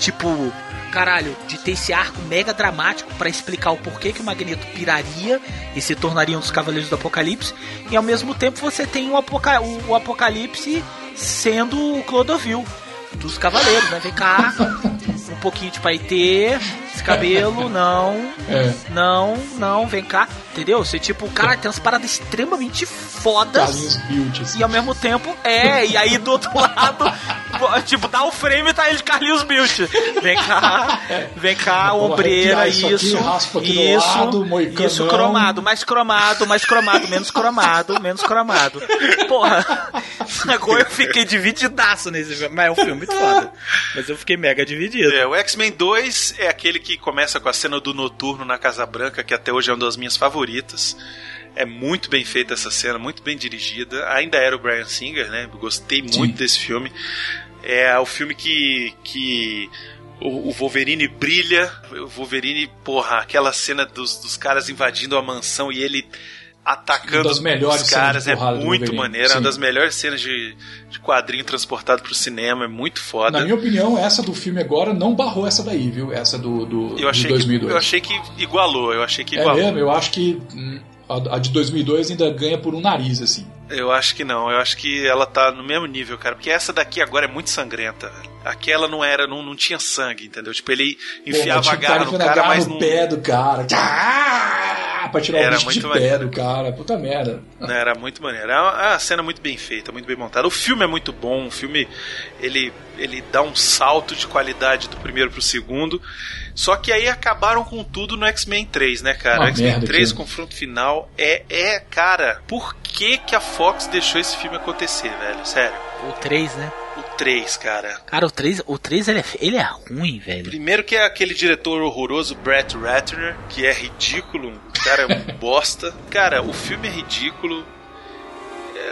tipo, caralho, de ter esse arco mega dramático pra explicar o porquê que o Magneto piraria e se tornaria um dos Cavaleiros do Apocalipse, e ao mesmo tempo você tem o, Apoca o, o Apocalipse sendo o Clodovil dos Cavaleiros, né? Vem cá, um pouquinho de paetê, esse cabelo, não,
É.
não, não, vem cá, entendeu? Você, tipo, cara, tem umas paradas extremamente fodas.
Carlinhos Built, assim.
E ao mesmo tempo, é, e aí do outro lado, tipo, dá o frame e tá ele de Carlinhos Built. Vem cá, vem cá, ombreira,
isso aqui,
isso,
aqui do
isso,
lado,
isso, cromado, mais cromado, mais cromado, menos cromado, menos cromado. Porra, agora eu fiquei divididaço nesse filme, mas é um filme muito foda. Mas eu fiquei mega dividido.
É, o X-Men 2 é aquele que começa com a cena do noturno na Casa Branca, que até hoje é uma das minhas favoritas. É muito bem feita essa cena, muito bem dirigida. Ainda era o Brian Singer, né? Gostei muito desse filme. É o filme que, que o, o Wolverine brilha. O Wolverine, porra, aquela cena dos, dos caras invadindo a mansão e ele atacando
Uma das melhores
os caras é muito maneira, é uma
sim.
das melhores cenas de, de quadrinho transportado pro cinema, é muito foda.
Na minha opinião, essa do filme agora não barrou essa daí, viu? Essa do, do,
Eu achei,
de
que,
2002.
eu achei que igualou, eu achei que
É
igualou.
mesmo, eu acho que hum, a, a de 2002 ainda ganha por um nariz, assim.
Eu acho que não, eu acho que ela tá no mesmo nível, cara. Porque essa daqui agora é muito sangrenta. velho. Aquela não era, não, não tinha sangue, entendeu? Tipo, ele enfiava
Porra,
a garra no cara,
garra
mas
no
não.
pé do cara. Ah, pra tirar
Era
o bicho de pé do cara. Puta merda.
Não, era muito maneiro. É uma, é uma cena muito bem feita, muito bem montada. O filme é muito bom, o filme ele, ele dá um salto de qualidade do primeiro pro segundo. Só que aí acabaram com tudo no X-Men 3, né, cara? X-Men
merda
3,
aquilo.
confronto final, é, é, cara, por que que a Fox deixou esse filme acontecer, velho? Sério.
O 3, né?
O 3, cara.
Cara, o 3, o 3 ele, é, ele é ruim, velho.
Primeiro que é aquele diretor horroroso, Brett Ratner, que é ridículo, o cara é um bosta. Cara, o filme é ridículo.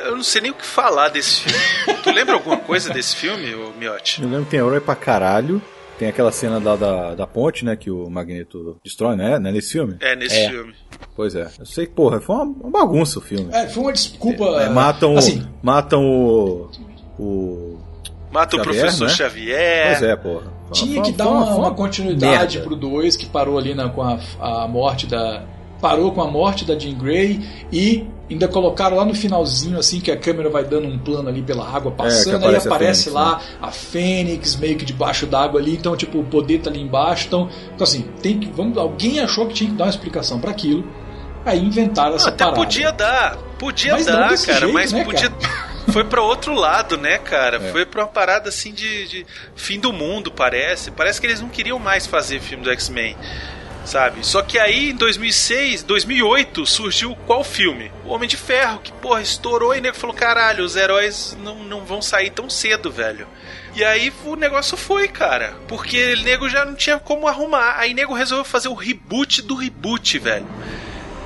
Eu não sei nem o que falar desse filme. tu lembra alguma coisa desse filme, ô Miotti?
Eu lembro que tem herói pra caralho. Tem aquela cena da, da, da ponte, né? Que o Magneto destrói, né? Não é nesse filme?
É, nesse filme.
Pois é. Eu sei que, porra, foi uma, uma bagunça o filme.
É, foi uma desculpa.
É, matam
Assim,
matam o. o
Mata o
Xavier,
professor
né?
Xavier.
Pois é, porra.
tinha que dar uma, uma continuidade
merda.
pro 2 que parou ali na, com a, a morte da, parou com a morte da Jean Grey e ainda colocaram lá no finalzinho, assim, que a câmera vai dando um plano ali pela água passando, aí
aparece a
aparece
Fênix,
lá a Fênix meio que debaixo d'água ali, então, tipo, o poder tá ali embaixo. Então, então assim, tem que. Vamos, alguém achou que tinha que dar uma explicação para aquilo. Aí inventaram essa
Até
parada.
podia dar, podia
Mas
dar,
desse
cara,
jeito,
mas
né,
podia. Foi pra outro lado, né, cara?
É.
Foi pra uma parada assim de, de fim do mundo, parece. Parece que eles não queriam mais fazer filme do X-Men, sabe? Só que aí em 2006, 2008 surgiu qual filme? O Homem de Ferro, que porra, estourou e o nego falou: caralho, os heróis não, não vão sair tão cedo, velho. E aí o negócio foi, cara. Porque o nego já não tinha como arrumar. Aí o nego resolveu fazer o reboot do reboot, velho.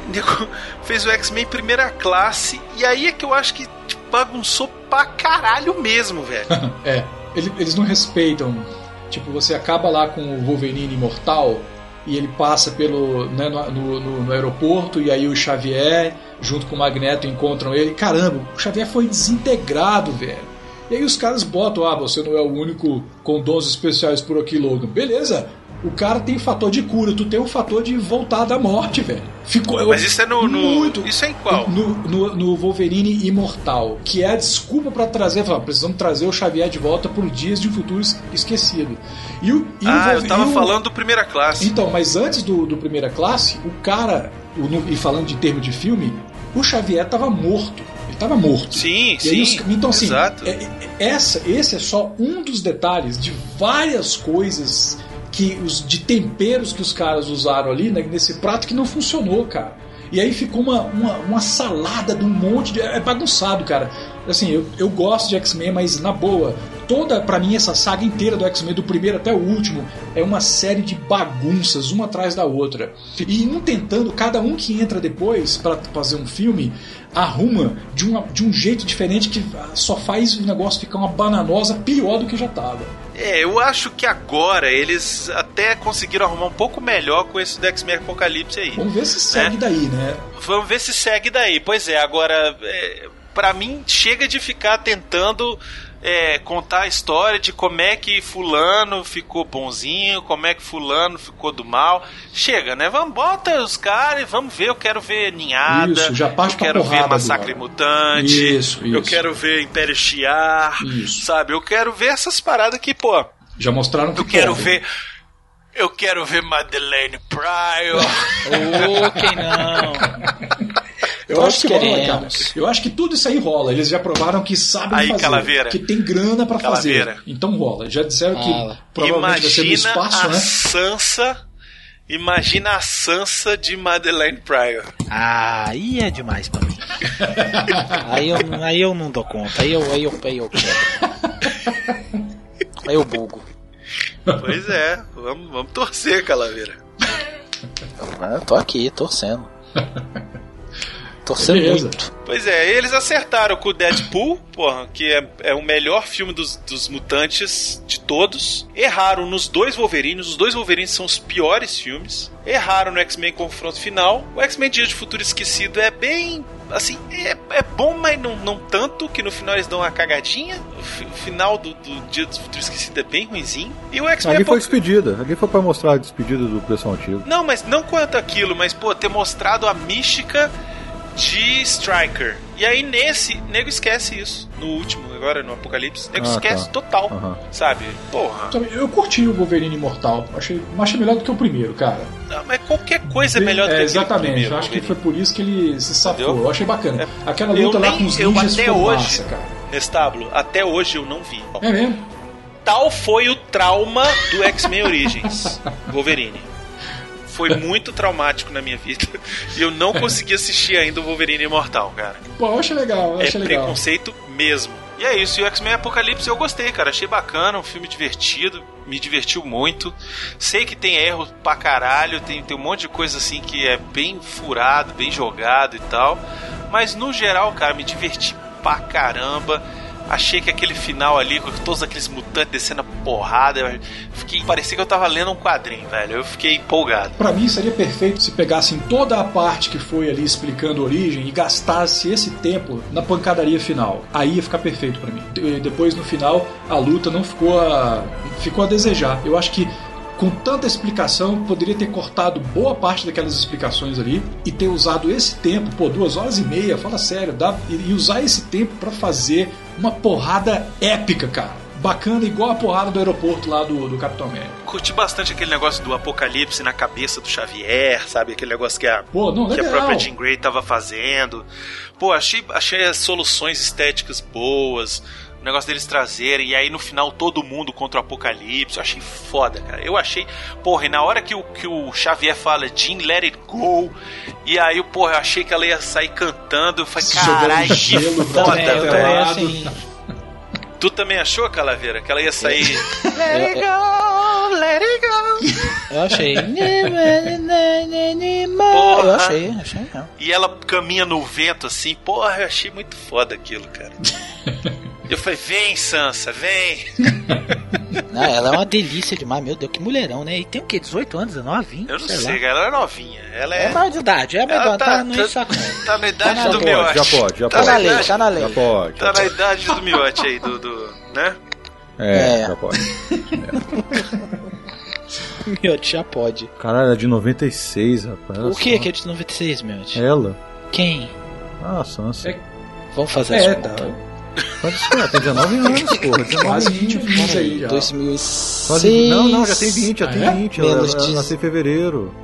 O nego fez o X-Men primeira classe. E aí é que eu acho que tipo, bagunçou pra caralho mesmo, velho.
é, ele- eles não respeitam. Tipo, você acaba lá com o Wolverine imortal e ele passa pelo né, no, no- no- no aeroporto e aí o Xavier junto com o Magneto encontram ele. Caramba, o Xavier foi desintegrado, velho. E aí os caras botam, ah, você não é o único com dons especiais por aqui, Logan. Beleza, o cara tem fator de cura, tu tem o fator de voltar da morte, velho. Ficou.
Mas isso é no. no-
Muito.
Isso é em qual?
No, no, no Wolverine Imortal, que é a desculpa pra trazer, falar, precisamos trazer o Xavier de volta por dias de um futuro es- esquecido. E o, e o
ah, eu
Wolver-
tava
o-
falando do primeira classe.
Então, mas antes do, do primeira classe, o cara, o- e falando de termo de filme, o Xavier tava morto. Ele tava morto.
Sim,
E
sim.
então, assim,
exato.
é- é- essa, esse é só um dos detalhes de várias coisas que os de temperos que os caras usaram ali né, nesse prato que não funcionou, cara. E aí ficou uma, uma, uma salada de um monte de. É bagunçado, cara. Assim, eu, eu gosto de X-Men, mas na boa, toda, pra mim, essa saga inteira do X-Men, do primeiro até o último, é uma série de bagunças, uma atrás da outra. E um tentando, cada um que entra depois pra fazer um filme, arruma de, uma, de um jeito diferente que só faz o negócio ficar uma bananosa pior do que já tava.
É, eu acho que agora eles até conseguiram arrumar um pouco melhor com esse do X-Men Apocalipse aí.
Vamos ver se segue
Né?
daí, né?
Vamos ver se segue daí. Pois é, agora, é, para mim, chega de ficar tentando é, contar a história de como é que Fulano ficou bonzinho, como é que Fulano ficou do mal. Chega, né? Vamos, bota os caras e vamos ver. Eu quero ver Ninhada.
Isso, já parte
eu quero ver Massacre
agora.
Mutante.
Isso,
Eu
isso.
quero ver Império Shiar. Sabe? Eu quero ver essas paradas que, pô.
Já mostraram que
Eu quero
pode.
ver. Eu quero ver Madeleine Pryor.
Ô, quem não?
Eu
Todos
acho que rola,
queremos.
cara. Eu acho que tudo isso aí rola. Eles já provaram que sabem
Aí,
fazer.
Calaveira.
Que tem grana pra
Calaveira.
fazer. Então rola. Já disseram
Rola.
que provavelmente vai ser no
Imagina
espaço,
a
né?
Sansa. Imagina a Sansa de Madeleine Pryor.
Ah, aí é demais pra mim. aí, eu, aí eu não dou conta. Aí eu, aí eu, aí eu quebro. Aí eu bugo.
Pois é, vamos, vamos torcer, Calaveira.
Eu tô aqui, torcendo. Torcendo
Beleza.
muito.
Pois é, eles acertaram com o Deadpool, porra, que é, é o melhor filme dos, dos mutantes de todos. Erraram nos dois Wolverines, os dois Wolverines são os piores filmes. Erraram no X-Men Confronto Final. O X-Men Dia de Futuro Esquecido é bem. Assim, é, é bom, mas não, não tanto, que no final eles dão uma cagadinha. O, fi- o final do, do Dia do Futuro Esquecido é bem ruinzinho. E o X-Men
Alguém foi
Apoc-
despedida. Alguém foi pra mostrar a despedida do pessoal antigo.
Não, mas não quanto aquilo, mas, pô, ter mostrado a mística de Striker. E aí nesse, nego esquece isso. No último, agora no Apocalipse, nego
Ah,
esquece
tá.
total.
Aham.
Sabe? Porra.
Sabe, Eu curti o Wolverine Imortal. Achei, achei melhor do que o primeiro, cara.
Não, mas qualquer coisa é melhor do que
é, Exatamente.
primeiro,
acho que
Wolverine.
foi por isso que ele se safou.
Entendeu?
Eu achei bacana. Aquela
Eu
luta lá
nem-
com os
eu
ninjas
até hoje,
massa, cara.
Estábulo, até hoje eu não vi.
É mesmo?
Tal foi o trauma do X-Men Origins, Wolverine. Foi muito traumático na minha vida. E eu não consegui assistir ainda o Wolverine Imortal, cara.
Pô, eu achei legal, eu
É
legal.
preconceito mesmo. E é isso, e o X-Men Apocalipse eu gostei, cara. Achei bacana, um filme divertido, me divertiu muito. Sei que tem erro pra caralho, tem, tem um monte de coisa assim que é bem furado, bem jogado e tal. Mas no geral, cara, me diverti pra caramba. Achei que aquele final ali, com todos aqueles mutantes descendo a porrada, fiquei, parecia que eu tava lendo um quadrinho, velho. Eu fiquei empolgado.
Pra mim seria perfeito se pegassem toda a parte que foi ali explicando a origem e gastasse esse tempo na pancadaria final. Aí ia ficar perfeito pra mim. De- Depois no final a luta não ficou a ficou a desejar. Eu acho que com tanta explicação, poderia ter cortado boa parte daquelas explicações ali e ter usado esse tempo, pô, duas horas e meia, fala sério, dá, e usar esse tempo para fazer uma porrada épica, cara. Bacana, igual a porrada do aeroporto lá do, do Capitão América.
Curti bastante aquele negócio do apocalipse na cabeça do Xavier, sabe? Aquele negócio que a,
Pô, não,
que a própria Jean Grey tava fazendo. Pô, achei, achei as soluções estéticas boas. O negócio deles trazerem, e aí no final todo mundo contra o apocalipse. Eu achei foda, cara. Eu achei. Porra, e na hora que o, que o Xavier fala Jean, let it go. E aí, porra, eu achei que ela ia sair cantando. Eu falei, caralho, que foda,
também
velho.
assim.
Tu também achou, Calaveira, que ela ia sair.
Let it go, let it go. Eu achei.
Porra.
Eu achei, achei.
E ela caminha no vento assim, porra, eu achei muito foda aquilo, cara. Eu falei, vem, Sansa, vem.
Não, ela é uma delícia demais, meu Deus, que mulherão, né? E tem o quê? 18 anos, 19, 20?
Eu não
sei,
sei, ela é novinha. Ela
É
é.
maior de idade, é maior idade, tá, no
tá,
saco.
tá na idade
Tá na
do miote.
Já pode, já
tá
pode.
Tá na lei,
idade,
tá na lei.
Já pode.
tá
Já
na
pode.
idade do miote aí, do. do né?
É,
É.
já pode.
Meu, já pode.
Caralho, ela é de 96, rapaz.
O que que é de 96, meu?
Ela.
Quem?
Ah, Sansa.
É-
Vamos fazer
É,
essa
tá.
Pode ela tem 19 anos, porra. 19
Quase
anos.
20 anos aí já.
2006.
Quase- Não, não, já tem 20, já
Ah,
tem
é?
20. Ela,
Menos
ela
de-
nasceu em fevereiro.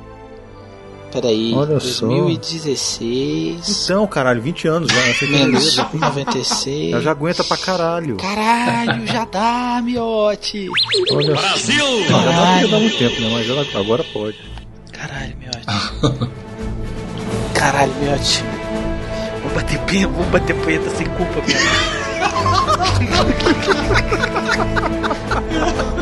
Peraí,
Olha só.
2016.
Então, caralho, 20 anos já,
Menos
já tem-
96.
Ela já aguenta pra caralho.
Caralho, já dá, miote.
Olha Brasil! Não, já dá, já dá muito tempo, né? Mas ela agora pode.
Caralho, miote. Caralho, miote. Vou bater vou bater punheta sem culpa, miote. Yeah.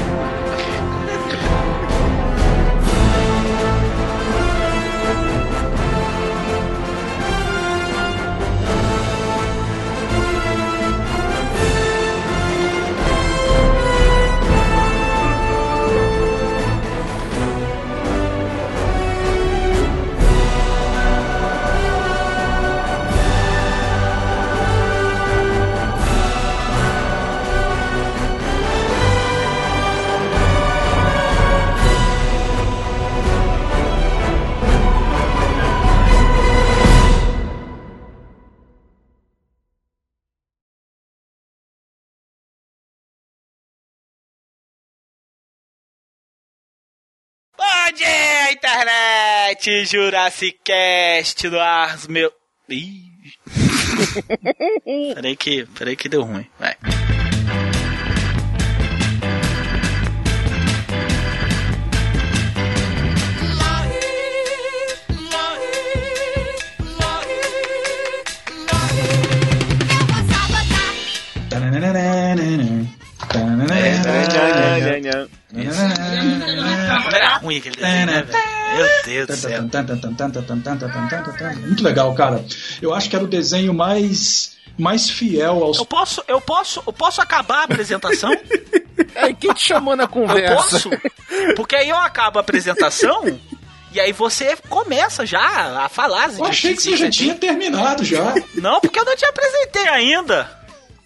internet! Jurassic Cast no ar, meu... Ih. peraí que, peraí que deu ruim, vai. Era ruim aquele desenho, né, velho? Meu Deus do céu.
Muito legal, cara. Eu acho que era o desenho mais mais fiel aos
Eu posso, eu posso, eu posso acabar a apresentação?
Aí quem te chamou na
Eu
conversa?
posso? Porque aí eu acabo a apresentação e aí você começa já a falar
Eu achei que você já tinha terminado já.
Não, porque eu não te apresentei ainda.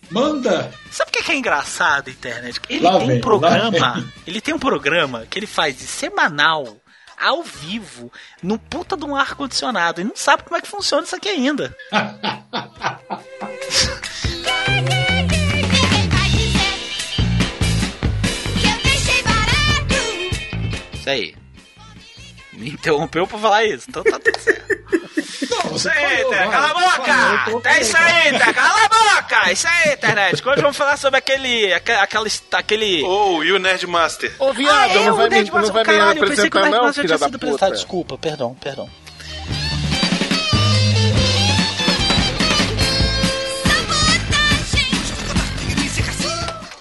Manda.
Sabe o que é engraçado, internet? Ele
Lá
tem
vem,
um programa, ele tem um programa que ele faz de semanal, ao vivo, no puta de um ar-condicionado. E não sabe como é que funciona isso aqui ainda. Isso aí. Me interrompeu pra falar isso, então tá tudo certo.
Não,
Isso
você falou, vai.
cala a boca!
tô
É isso aí, internet, cala a boca! Isso aí, internet. Hoje vamos falar sobre aquele. aque- aquela, aquele.
Ou e o Nerdmaster?
Ô,
Ah,
viado,
é,
não
o
vai, me,
Nerdmaster,
não vai me
caralho, eu pensei que o
apresentar não,
Nerdmaster
filha
tinha
da
sido apresentado.
puta?
Desculpa, perdão, perdão.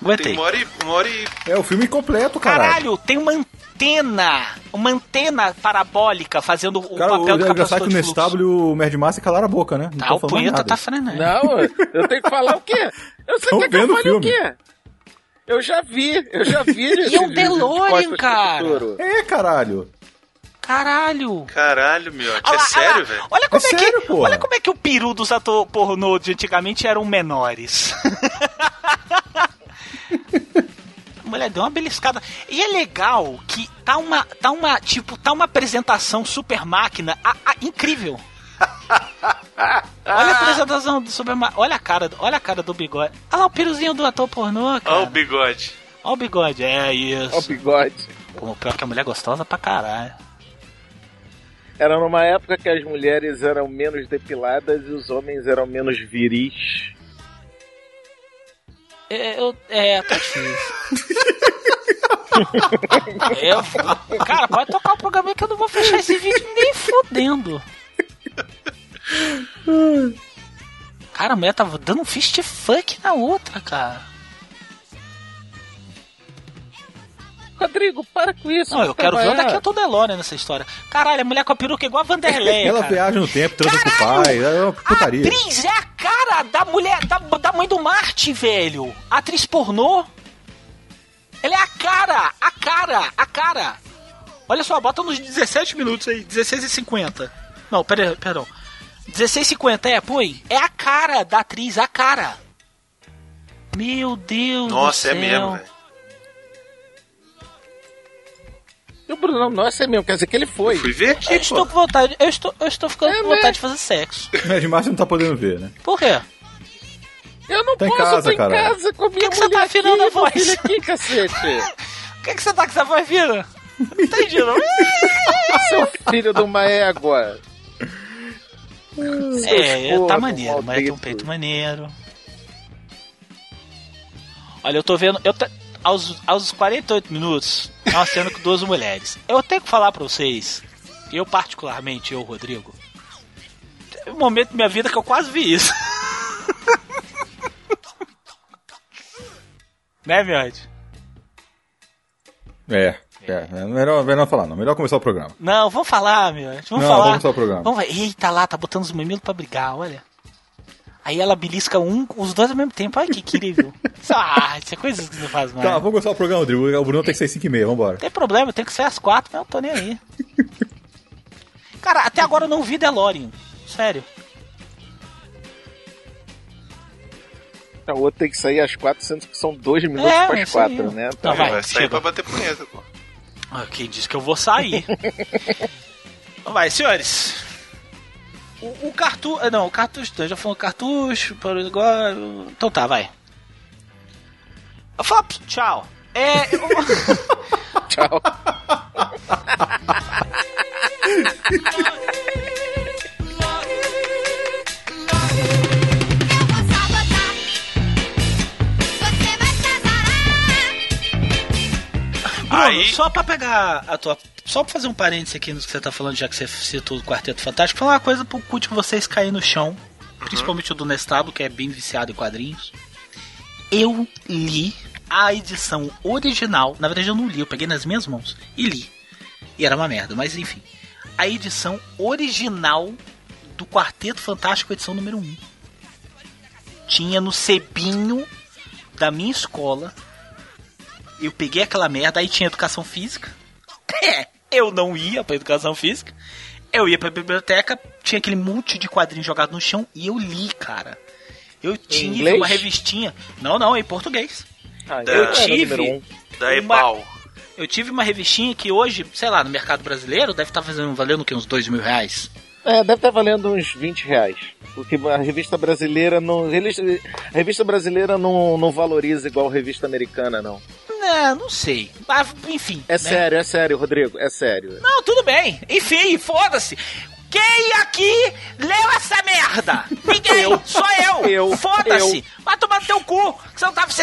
Tem
Aguentei.
uma hora e. Uma hora e...
É o filme completo, caralho.
Caralho, tem uma antena. Uma antena parabólica fazendo o
Cara, o,
papel do
é engraçado
capacitor
que o
de.
Nestábulo e o Merd Master calaram a boca, né? Não tão
o punheta
nada.
tá frenando.
Não, eu tenho que falar o quê? Eu sei
Tão
que, que eu
vendo o
falei o
filme.
quê? Eu já vi, eu já vi.
E é um
de
DeLorean,
pro
cara.
É, caralho.
Caralho.
Caralho.
Olha
É
lá,
sério, velho?
Olha como
É
é,
sério,
que,
porra.
olha como é que o peru dos atores pornô de antigamente eram menores. mulher deu uma beliscada. E é legal que tá uma, tá uma, tipo, tá uma apresentação super máquina a- a- incrível. Olha a apresentação do super máquina. Olha a cara, olha a cara do bigode. Olha lá o piruzinho do ator pornô, cara.
Olha o bigode.
Olha o bigode, é isso.
Olha o bigode.
Pô, pior que a mulher é gostosa pra caralho.
Era numa época que as mulheres eram menos depiladas e os homens eram menos viris.
É, eu, é tá difícil. Eu cara, pode tocar o programa aí que eu não vou fechar esse vídeo nem fudendo. Cara, a mulher tava dando um fist fuck na outra, cara.
Rodrigo, para com isso.
Não, eu quero ver onde é que eu tô Delore nessa história. Caralho, a mulher com a peruca é igual a Vanderlei.
Ela
cara.
viaja no tempo, transa com o pai, é uma putaria.
atriz é a cara da mulher, da, da mãe do Marte, velho. A atriz pornô. Ela é a cara, a cara, a cara. Olha só, bota nos 17 minutos aí, 16 e 50. Não, pera, perdão. 16 e 50, é, põe. É a cara da atriz, a cara. Meu Deus
Nossa,
do
é
céu.
mesmo, velho.
E o Bruno, nossa, é mesmo, quer dizer que ele foi.
Fui ver aqui,
Eu estou com vontade, eu estou, eu estou ficando com vontade de fazer sexo.
Mas demais você não tá podendo ver, né?
Por quê?
Eu não
Tá em
posso,
casa,
eu tô em
caralho.
casa com a minha
que você tá
mulher
afinando a
aqui,
voz?
meu filho aqui, cacete.
Por que, que você tá com essa voz fina? Não entendi, não.
Seu filho de uma égua.
É,
Seus
tá maneiro, mas tem um
maldito.
peito maneiro. Olha, eu tô vendo. Eu aos, aos 48 minutos, é uma cena com duas mulheres. Eu tenho que falar pra vocês, eu particularmente, eu, Rodrigo, teve um momento da minha vida que eu quase vi isso. né, Miotti?
É, é. é melhor, melhor falar, não. Melhor começar o programa.
Não, vamos falar, Miotti. Vamos
Não,
falar.
vamos começar o programa.
Vamos ver. Eita lá, tá botando os mamilos pra brigar, olha. Aí ela belisca um, os dois ao mesmo tempo. Olha que incrível. Isso, ah, isso é coisas que você faz mais.
Tá, vamos começar o programa, Rodrigo. O Bruno tem que sair 5 e meia, vambora.
Tem problema, tem que ser às quatro, mas eu tô nem aí. Cara, até agora eu não vi DeLorean. Sério.
O outro tem que sair às quatro, sendo que são dois minutos
É,
para as quatro, né?
Tá, vai,
Vai sair
chega.
pra bater punheta, pô.
Ah, Quem disse que eu vou sair? Então vai, senhores. O, o cartucho. Não, o cartucho. Já falou cartucho. para agora. Então tá, vai. Eu falo, tchau. É. eu-
Tchau.
Bruno,
Aí-
só pra pegar a tua. Só pra fazer um parênteses aqui no que você tá falando, já que você citou o Quarteto Fantástico, falar uma coisa pro culto de vocês cair no chão. Principalmente o do Nestábulo, que é bem viciado em quadrinhos. Eu li a edição original. Na verdade, eu não li, eu peguei nas minhas mãos e li. E era uma merda, mas enfim. A edição original do Quarteto Fantástico, edição número 1. Tinha no sebinho da minha escola eu peguei aquela merda, aí tinha educação física. É, eu não ia pra educação física. Eu ia pra biblioteca, tinha aquele monte de quadrinhos jogados no chão e eu li, cara. Eu tive
inglês?
uma revistinha. Não, não, em português.
Ah,
Da-
Eu tive.
número um.
Da
uma-
Ebal.
Eu tive uma revistinha que hoje, sei lá, no mercado brasileiro deve estar fazendo valendo o quê? Uns dois mil reais.
É, deve estar valendo uns 20 reais. Porque a revista brasileira não. A revista brasileira não, não valoriza igual a revista americana, não.
Não, não sei. Mas, enfim.
É
né?
sério, é sério, Rodrigo, é sério.
Não, tudo bem. Enfim, foda-se. Quem aqui leu essa merda? Ninguém, só eu.
Eu,
Foda-se.
eu.
Vai tomar no teu cu.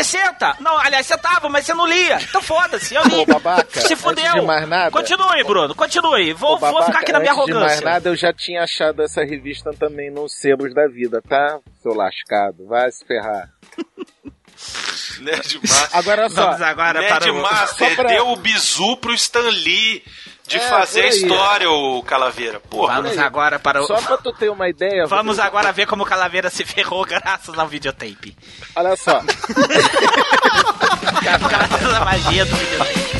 60? Não, aliás, você tava, mas você não lia. Então foda-se, eu li.
Ô, babaca,
Se fudeu.
de mais nada-
Continue, Bruno, continue. Vou,
Ô,
vou
babaca,
ficar aqui na minha
antes de
arrogância.
mais nada, eu já tinha achado essa revista também nos sebos da vida, tá? Seu lascado, vai se ferrar.
Nerd Master.
Agora olha só.
Vamos agora
Nerd
para o...
Master
só pra-
deu o bizu pro Stan Lee de
É,
fazer a história, o Calaveira. Porra,
Vamos agora para o...
Só pra tu ter uma ideia.
Vamos agora ver como o Calaveira se ferrou graças ao videotape.
Olha só.
graças à magia do videotape.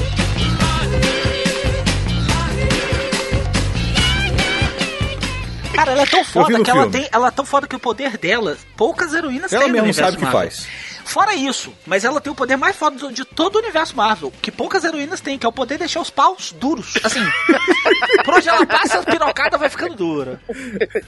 Cara, ela é tão foda
no
que ela tem. Ela é tão foda que o poder dela, poucas heroínas
Ela
têm no
mesmo
universo
sabe o que
Marvel.
faz.
Fora isso, mas ela tem o poder mais foda de todo o universo Marvel, que poucas heroínas têm, que é o poder de deixar os paus duros. Assim, por onde ela passa, a pirocada vai ficando dura.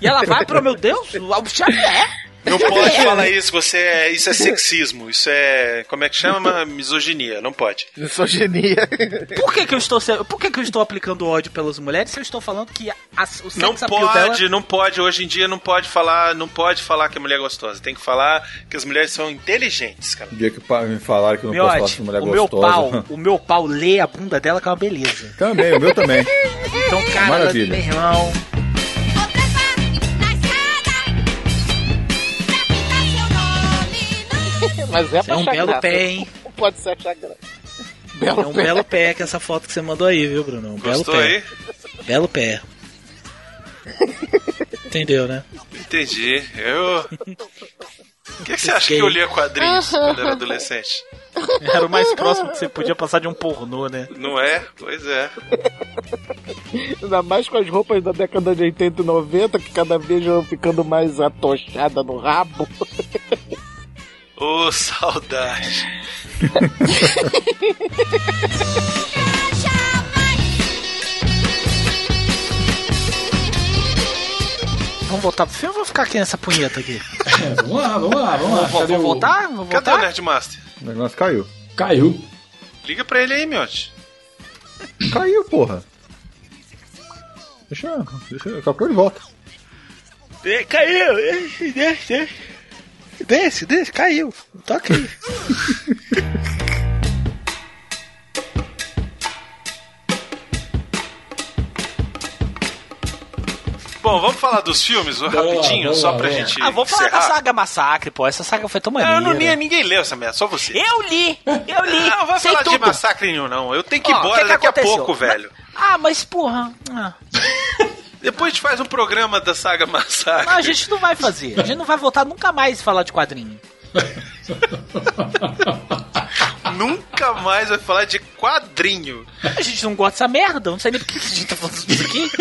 E ela vai pro, meu Deus, o Xavier.
Não pode falar isso, você é, isso é sexismo, isso é, como é que chama? Misoginia, não pode.
Misoginia.
Por que que eu estou, por que que eu estou aplicando ódio pelas mulheres se eu estou falando que a, a, o
Não pode,
dela...
não pode, hoje em dia não pode falar, não pode falar que a mulher é gostosa, tem que falar que as mulheres são inteligentes, cara.
O dia que me falaram que eu não posso falar
Miote,
de mulher
o meu
gostosa.
pau, o meu pau lê a bunda dela que é uma beleza.
Também, o meu também.
Então, cara,
Maravilha.
meu irmão,
Mas é
é um belo pé, hein?
Não pode ser achar graça.
É um belo pé que essa foto que você mandou aí, viu, Bruno? Um
Gostou
belo pé.
aí?
Belo pé. Entendeu, né?
Entendi. Eu. O que, que você acha que eu lia quadrinhos quando era adolescente?
Era o mais próximo que você podia passar de um pornô, né?
Não é? Pois é.
Ainda mais com as roupas da década de 80 e 90, que cada vez vão ficando mais atochada no rabo.
Ô, saudade.
Vamos voltar pro filme ou vou ficar aqui nessa punheta aqui?
vamos lá, vamos lá, vamos lá.
Vamos,
Cadê
vamos
o-
voltar? Vamos
Cadê o
voltar?
Nerdmaster?
O negócio caiu.
Caiu.
Liga pra ele aí, miote.
Caiu, porra. Deixa, deixa, daqui a pouco ele volta.
É, Caiu! Desce, desce. Caiu. Toca aí.
Bom, vamos falar dos filmes rapidinho,
vamos
só pra
lá.
gente.
Ah, vamos falar
encerrar.
da saga Massacre, pô. Essa saga foi tão maneira.
Eu não li, ninguém leu essa merda, só você.
Eu li! Eu li!
Não, vai
sei
falar de
tudo.
massacre nenhum, não. Eu tenho que ir
Ó,
embora
que que
daqui a pouco, velho.
Ah, mas porra. ah.
Depois a gente faz um programa da saga Massacre.
Não, a gente não vai fazer. A gente não vai voltar nunca mais a falar de quadrinho.
Nunca mais vai falar de quadrinho.
A gente não gosta dessa merda. eu Não sei nem por que a gente tá falando disso aqui.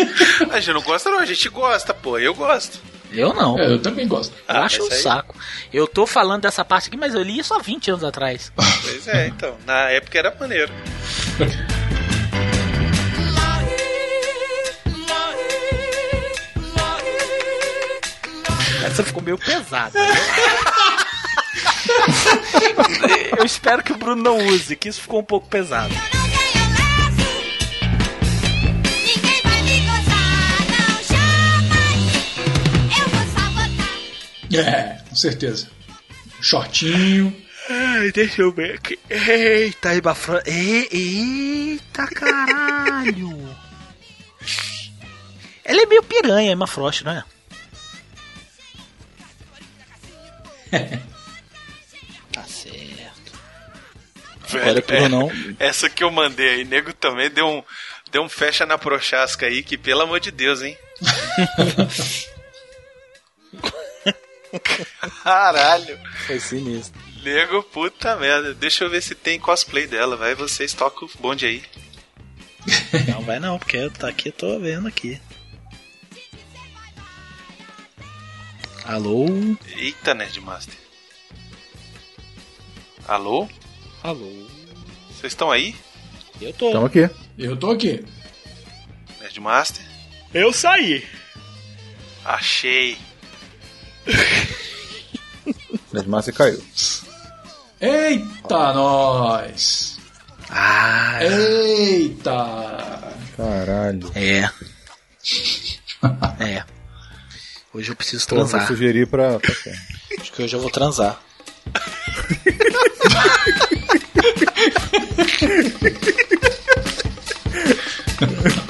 A gente não gosta, não. A gente gosta, pô. Eu gosto.
Eu não.
É, eu também gosto.
Eu
Ah,
acho um
aí-
saco. Eu tô falando dessa parte aqui, mas eu li isso há 20 anos atrás.
Pois é, então. Na época era maneiro.
Essa ficou meio pesada. Eu espero que o Bruno não use, que isso ficou um pouco pesado.
É, com certeza. Shortinho.
Ai, deixa eu ver aqui. Eita, Ibafran.
Eita caralho! Ela é meio piranha, Emma Frost, não é? tá certo. Olha pro
é,
não.
Essa que eu mandei aí, nego também deu um, deu um fecha na prochasca aí, que pelo amor de Deus, hein? Caralho.
Foi sinistro.
Nego, puta merda. Deixa eu ver se tem cosplay dela. Vai, vocês tocam o bonde aí.
Não vai não, porque tá aqui, tô vendo aqui. Alô?
Eita, Nerdmaster. Alô?
Alô?
Vocês estão aí?
Eu tô.
Tamo aqui.
Eu tô aqui.
Nerdmaster?
Eu saí.
Achei.
Nerdmaster caiu.
Eita, nós!
Ah,
Eita!
Caralho.
é. É. Hoje eu preciso
Pô,
transar.
Vou sugerir pra. pra
Acho que hoje eu vou transar.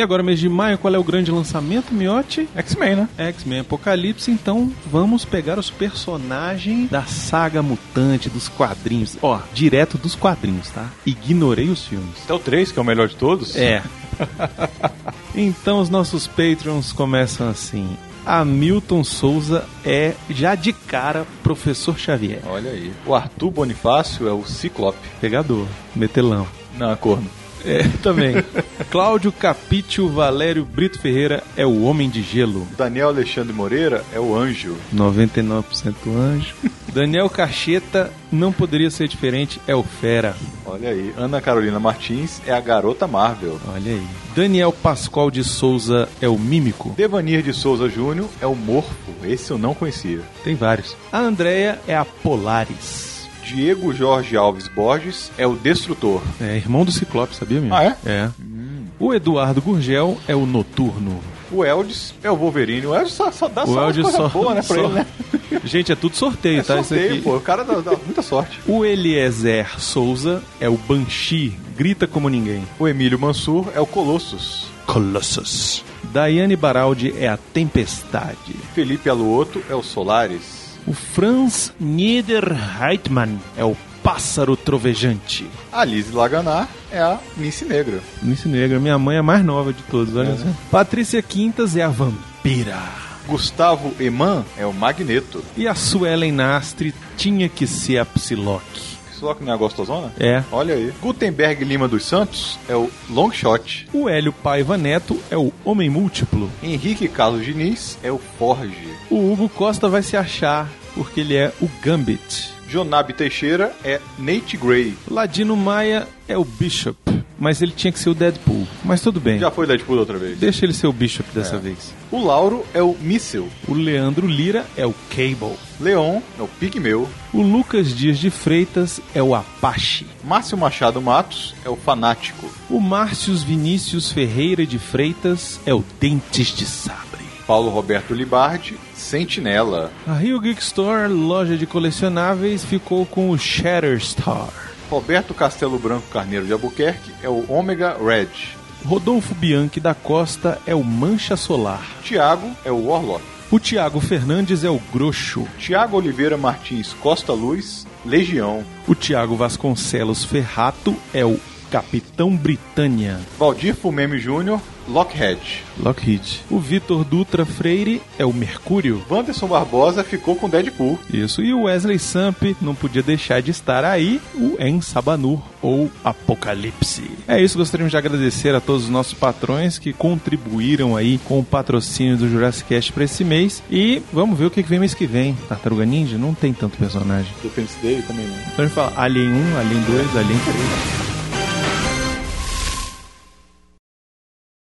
E agora, mês de maio, qual é o grande lançamento, Miotti?
X-Men, né?
X-Men Apocalipse, então vamos pegar os personagens da saga mutante dos quadrinhos. Ó, direto dos quadrinhos, tá? Ignorei os filmes.
Até o 3, que é o melhor de todos?
É. então os nossos Patreons começam assim. Hamilton Souza é já de cara Professor Xavier.
Olha aí. O Arthur Bonifácio é o Ciclope.
Pegador, metelão.
Não, corno.
É, também. Cláudio Capítio Valério Brito Ferreira é o Homem de Gelo.
Daniel Alexandre Moreira é o Anjo.
99% anjo. Daniel Cacheta não poderia ser diferente, é o Fera.
Olha aí. Ana Carolina Martins é a Garota Marvel.
Olha aí. Daniel Pascoal de Souza é o Mímico.
Devanir de Souza Júnior é o Morfo. Esse eu não conhecia.
Tem vários. A Andrea é a Polaris.
Diego Jorge Alves Borges é o Destrutor.
É irmão do Ciclope, sabia mesmo?
Ah, é?
É. O Eduardo Gurgel é o Noturno.
O Eldis é o Wolverine. O Eldis só, só dá
O Eldis só-
boa, né, pra
só-
ele, né?
Gente, é tudo sorteio,
É
tá?
sorteio,
aqui.
pô. O cara dá, dá muita sorte.
O Eliezer Souza é o Banshee, grita como ninguém.
O Emílio Mansur é o Colossus.
Colossus. Daiane Baraldi é a Tempestade.
Felipe Aluoto é o Solaris.
O Franz Niederreitmann é o Pássaro Trovejante.
A Liz Laganar é a Nice Negra.
Nice Negra, minha mãe é a mais nova de todos, olha
É.
só. Patrícia Quintas é a Vampira.
Gustavo Eman é o Magneto.
E a Suelen Nastre tinha que ser a Psylocke.
Psylocke não é gostosona?
É.
Olha aí. Gutenberg Lima dos Santos é o Longshot.
O Hélio Paiva Neto é o Homem Múltiplo.
Henrique Carlos Diniz é o Forge.
O Hugo Costa vai se achar porque ele é o Gambit.
Jonab Teixeira é Nate Gray.
Ladino Maia é o Bishop, mas ele tinha que ser o Deadpool. Mas tudo bem.
Já foi Deadpool outra vez.
Deixa ele ser o Bishop dessa
É.
vez.
O Lauro é o Míssel.
O Leandro Lira é o Cable.
Leon é o Pigmeu.
O Lucas Dias de Freitas é o Apache.
Márcio Machado Matos é o Fanático.
O Márcios Vinícius Ferreira de Freitas é o Dentes de Sabre.
Paulo Roberto Libardi, Sentinela.
A Rio Geek Store, loja de colecionáveis, ficou com o Shatterstar.
Roberto Castelo Branco Carneiro de Albuquerque é o Ômega Red.
Rodolfo Bianchi da Costa é o Mancha Solar.
Tiago é o Warlock.
O Tiago Fernandes é o Groxo.
Tiago Oliveira Martins Costa Luz, Legião.
O Tiago Vasconcelos Ferrato é o Capitão Britânia.
Valdir Fumeme Júnior, Lockheed.
Lockheed. O Vitor Dutra Freire é o Mercúrio.
Wanderson Barbosa ficou com Deadpool.
Isso. E o Wesley Samp não podia deixar de estar aí, o En Sabanur, ou Apocalipse. É isso, gostaríamos de agradecer a todos os nossos patrões que contribuíram aí com o patrocínio do Jurassic Cast para esse mês. E vamos ver o que vem mês que vem. Tartaruga Ninja não tem tanto personagem.
Independence Day também não.
Então a gente fala Alien 1, Alien 2, Alien 3.